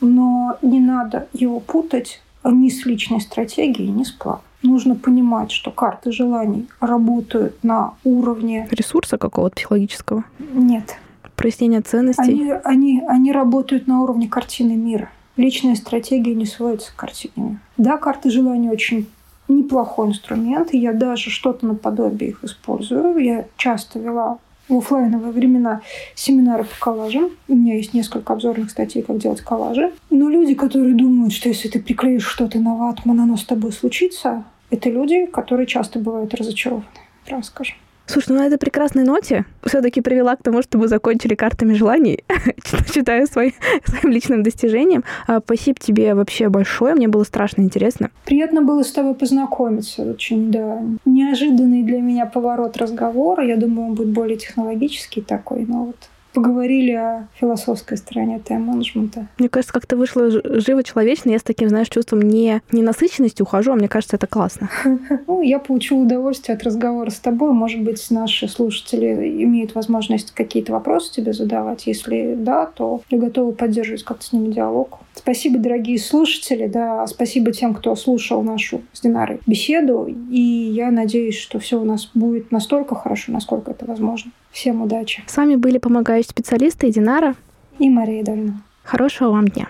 [SPEAKER 1] Но не надо его путать ни с личной стратегией, ни с планом. Нужно понимать, что карты желаний работают на уровне...
[SPEAKER 2] Ресурса какого-то психологического?
[SPEAKER 1] Нет.
[SPEAKER 2] Прояснение ценностей?
[SPEAKER 1] Они, они, они работают на уровне картины мира. Личная стратегия не сводится к картине мира. Да, карты желаний очень неплохой инструмент, и я даже что-то наподобие их использую. Я часто вела в офлайновые времена семинары по коллажам. У меня есть несколько обзорных статей, как делать коллажи. Но люди, которые думают, что если ты приклеишь что-то на ватман, оно с тобой случится, это люди, которые часто бывают разочарованы, прямо скажем.
[SPEAKER 2] Слушай, ну на этой прекрасной ноте все-таки привела к тому, что мы закончили картами желаний, считаю своим, своим личным достижением. А, спасибо тебе вообще большое, мне было страшно интересно.
[SPEAKER 1] Приятно было с тобой познакомиться. Очень, да, неожиданный для меня поворот разговора. Я думаю, он будет более технологический такой, но вот поговорили о философской стороне тайм-менеджмента.
[SPEAKER 2] Мне кажется, как-то вышло живо человечно. Я с таким, знаешь, чувством не, не насыщенности ухожу, а мне кажется, это классно.
[SPEAKER 1] Ну, я получила удовольствие от разговора с тобой. Может быть, наши слушатели имеют возможность какие-то вопросы тебе задавать. Если да, то я готова поддерживать как-то с ними диалог. Спасибо, дорогие слушатели, да, спасибо тем, кто слушал нашу с Динарой беседу. И я надеюсь, что все у нас будет настолько хорошо, насколько это возможно. Всем удачи.
[SPEAKER 2] С вами были помогающие специалисты Динара
[SPEAKER 1] и Мария Долина.
[SPEAKER 2] Хорошего вам дня.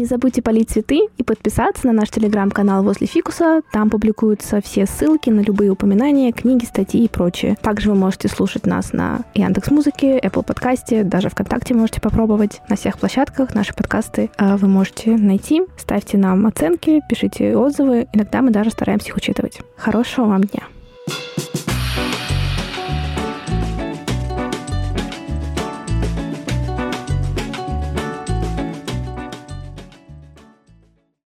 [SPEAKER 2] Не забудьте полить цветы и подписаться на наш телеграм-канал возле фикуса. Там публикуются все ссылки на любые упоминания, книги, статьи и прочее. Также вы можете слушать нас на Яндекс Музыке, Apple подкасте, даже ВКонтакте можете попробовать. На всех площадках наши подкасты а, вы можете найти. Ставьте нам оценки, пишите отзывы. Иногда мы даже стараемся их учитывать. Хорошего вам дня!